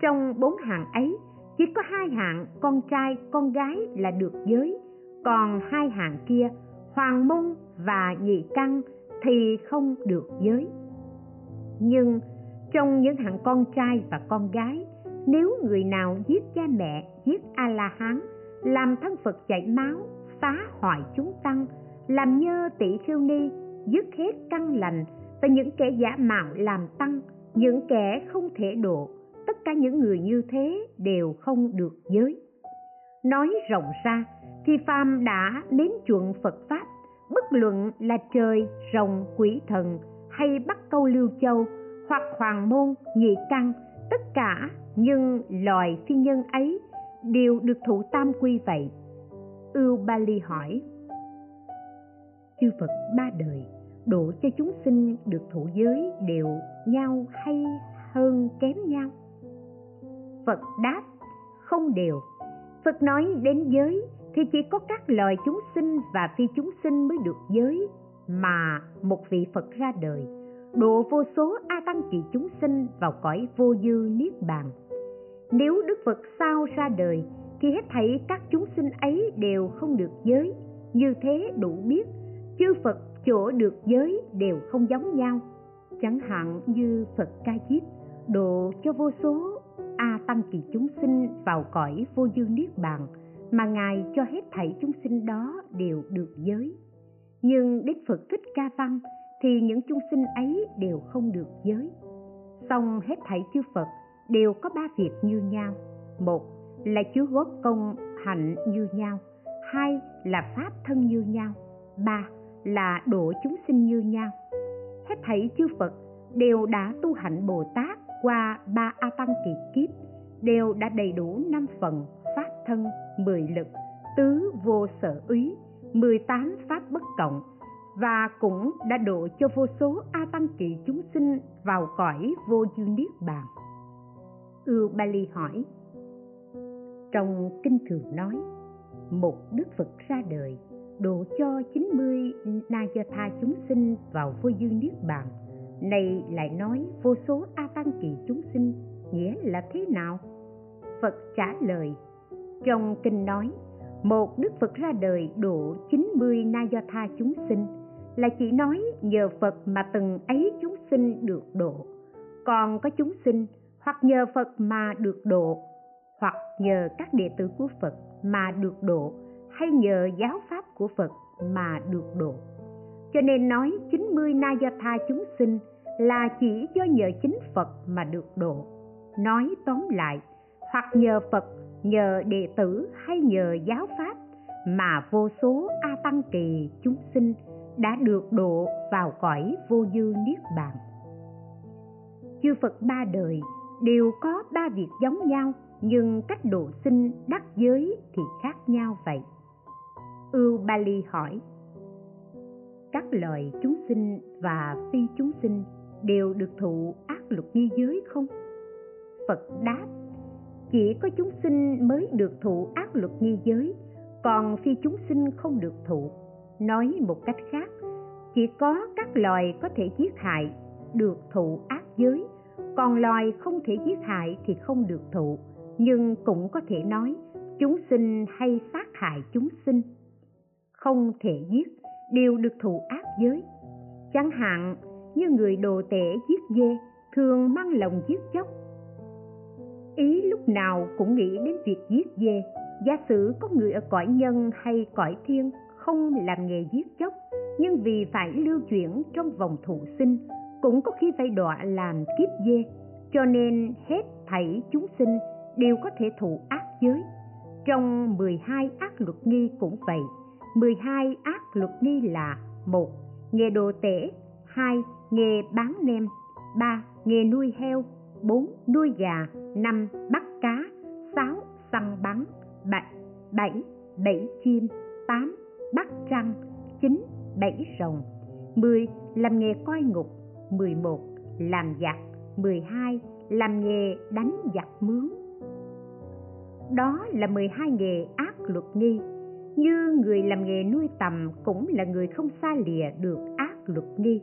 Trong bốn hạng ấy, chỉ có hai hạng con trai, con gái là được giới. Còn hai hạng kia, hoàng môn và nhị căn thì không được giới. Nhưng trong những hạng con trai và con gái, nếu người nào giết cha mẹ, giết a la hán làm thân phật chảy máu, phá hoại chúng tăng, làm nhơ tỷ khiêu ni, dứt hết căn lành và những kẻ giả mạo làm tăng, những kẻ không thể độ, tất cả những người như thế đều không được giới. Nói rộng ra thì phàm đã nếm chuộng phật pháp, bất luận là trời, rồng, quỷ thần hay bắc câu lưu châu hoặc hoàng môn, nhị căn, tất cả nhưng loài phi nhân ấy đều được thụ tam quy vậy. Ưu ba ly hỏi, chư phật ba đời độ cho chúng sinh được thụ giới đều nhau hay hơn kém nhau. Phật đáp, không đều. Phật nói đến giới thì chỉ có các loài chúng sinh và phi chúng sinh mới được giới mà một vị phật ra đời. Độ vô số a tăng kỳ chúng sinh vào cõi vô dư niết bàn. Nếu đức phật sao ra đời thì hết thảy các chúng sinh ấy đều không được giới. Như thế đủ biết, chư phật chỗ được giới đều không giống nhau. Chẳng hạn như phật ca diếp độ cho vô số a tăng kỳ chúng sinh vào cõi vô dư niết bàn mà ngài cho hết thảy chúng sinh đó đều được giới. Nhưng đức phật thích ca văn thì những chúng sinh ấy đều không được giới. Song hết thảy chư phật đều có ba việc như nhau. Một là chứa góp công hạnh như nhau. Hai là pháp thân như nhau. Ba là độ chúng sinh như nhau. Hết thảy chư phật đều đã tu hạnh bồ tát qua ba a tăng kỳ kiếp, đều đã đầy đủ năm phần pháp thân, mười lực, tứ vô sở úy mười tám pháp bất cộng và cũng đã độ cho vô số a tăng kỳ chúng sinh vào cõi vô dư niết bàn. Ưu bali hỏi, trong kinh thường nói, một đức phật ra đời độ cho 90 na do tha chúng sinh vào vô dư niết bàn. Này lại nói vô số a tăng kỳ chúng sinh, nghĩa là thế nào? Phật trả lời, trong kinh nói, một đức phật ra đời độ 90 na do tha chúng sinh, là chỉ nói nhờ phật mà từng ấy chúng sinh được độ. Còn có chúng sinh, hoặc nhờ phật mà được độ, hoặc nhờ các đệ tử của phật mà được độ hay nhờ giáo pháp của phật mà được độ cho nên nói 90 na do tha chúng sinh là chỉ do nhờ chính Phật mà được độ. Nói tóm lại, hoặc nhờ Phật, nhờ đệ tử hay nhờ giáo pháp mà vô số A Tăng Kỳ chúng sinh đã được độ vào cõi vô dư niết bàn. Chư Phật ba đời đều có ba việc giống nhau nhưng cách độ sinh đắc giới thì khác nhau vậy. Ưu Bali hỏi. Các loài chúng sinh và phi chúng sinh đều được thụ ác luật nghi giới không? Phật đáp, chỉ có chúng sinh mới được thụ ác luật nghi giới, còn phi chúng sinh không được thụ. Nói một cách khác, chỉ có các loài có thể giết hại được thụ ác giới, còn loài không thể giết hại thì không được thụ. Nhưng cũng có thể nói, chúng sinh hay sát hại chúng sinh không thể giết đều được thụ ác giới. Chẳng hạn như người đồ tể giết dê thường mang lòng giết chóc. Ý lúc nào cũng nghĩ đến việc giết dê. Giả sử có người ở cõi nhân hay cõi thiên không làm nghề giết chóc, nhưng vì phải lưu chuyển trong vòng thụ sinh, cũng có khi phải đọa làm kiếp dê. Cho nên hết thảy chúng sinh đều có thể thụ ác giới. Trong 12 ác luật nghi cũng vậy. 12 ác luật nghi là một, nghề đồ tể. Hai, nghề bán nem. Ba, nghề nuôi heo. Bốn, nuôi gà. Năm, bắt cá. Sáu, săn bắn. Bảy bảy, bẫy chim. Tám, bắt trăng chín, bẫy rồng. Mười, làm nghề coi ngục. Mười một, làm giặc. Mười hai, làm nghề đánh giặc mướn. Đó là mười hai nghề ác luật nghi như người làm nghề nuôi tầm cũng là người không xa lìa được ác luật nghi.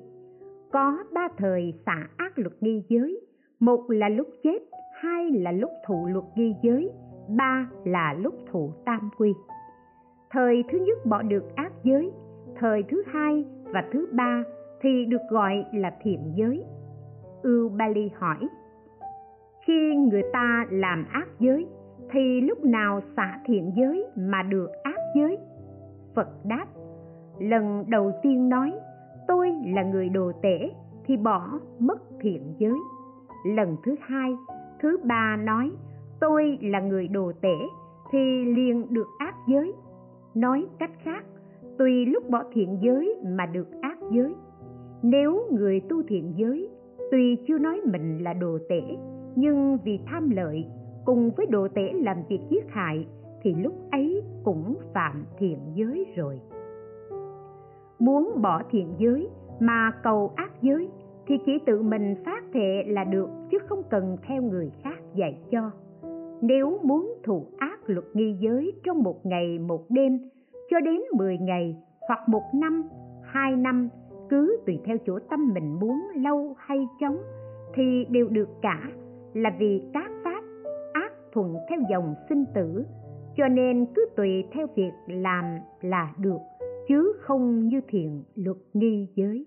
Có ba thời xả ác luật nghi giới, một là lúc chết, hai là lúc thụ luật nghi giới, ba là lúc thụ tam quy. Thời thứ nhất bỏ được ác giới, thời thứ hai và thứ ba thì được gọi là thiện giới. Ưu bali hỏi, khi người ta làm ác giới thì lúc nào xả thiện giới mà được ác giới. Phật đáp, lần đầu tiên nói, tôi là người đồ tể, thì bỏ mất thiện giới. Lần thứ hai, thứ ba nói, tôi là người đồ tể, thì liền được ác giới. Nói cách khác, tùy lúc bỏ thiện giới mà được ác giới. Nếu người tu thiện giới, tuy chưa nói mình là đồ tể, nhưng vì tham lợi, cùng với đồ tể làm việc giết hại thì lúc ấy cũng phạm thiện giới rồi. Muốn bỏ thiện giới mà cầu ác giới thì chỉ tự mình phát thệ là được chứ không cần theo người khác dạy cho. Nếu muốn thụ ác luật nghi giới trong một ngày một đêm cho đến 10 ngày hoặc một năm, hai năm cứ tùy theo chỗ tâm mình muốn lâu hay chóng thì đều được cả là vì các pháp ác thuận theo dòng sinh tử cho nên cứ tùy theo việc làm là được, chứ không như thiện luật nghi giới.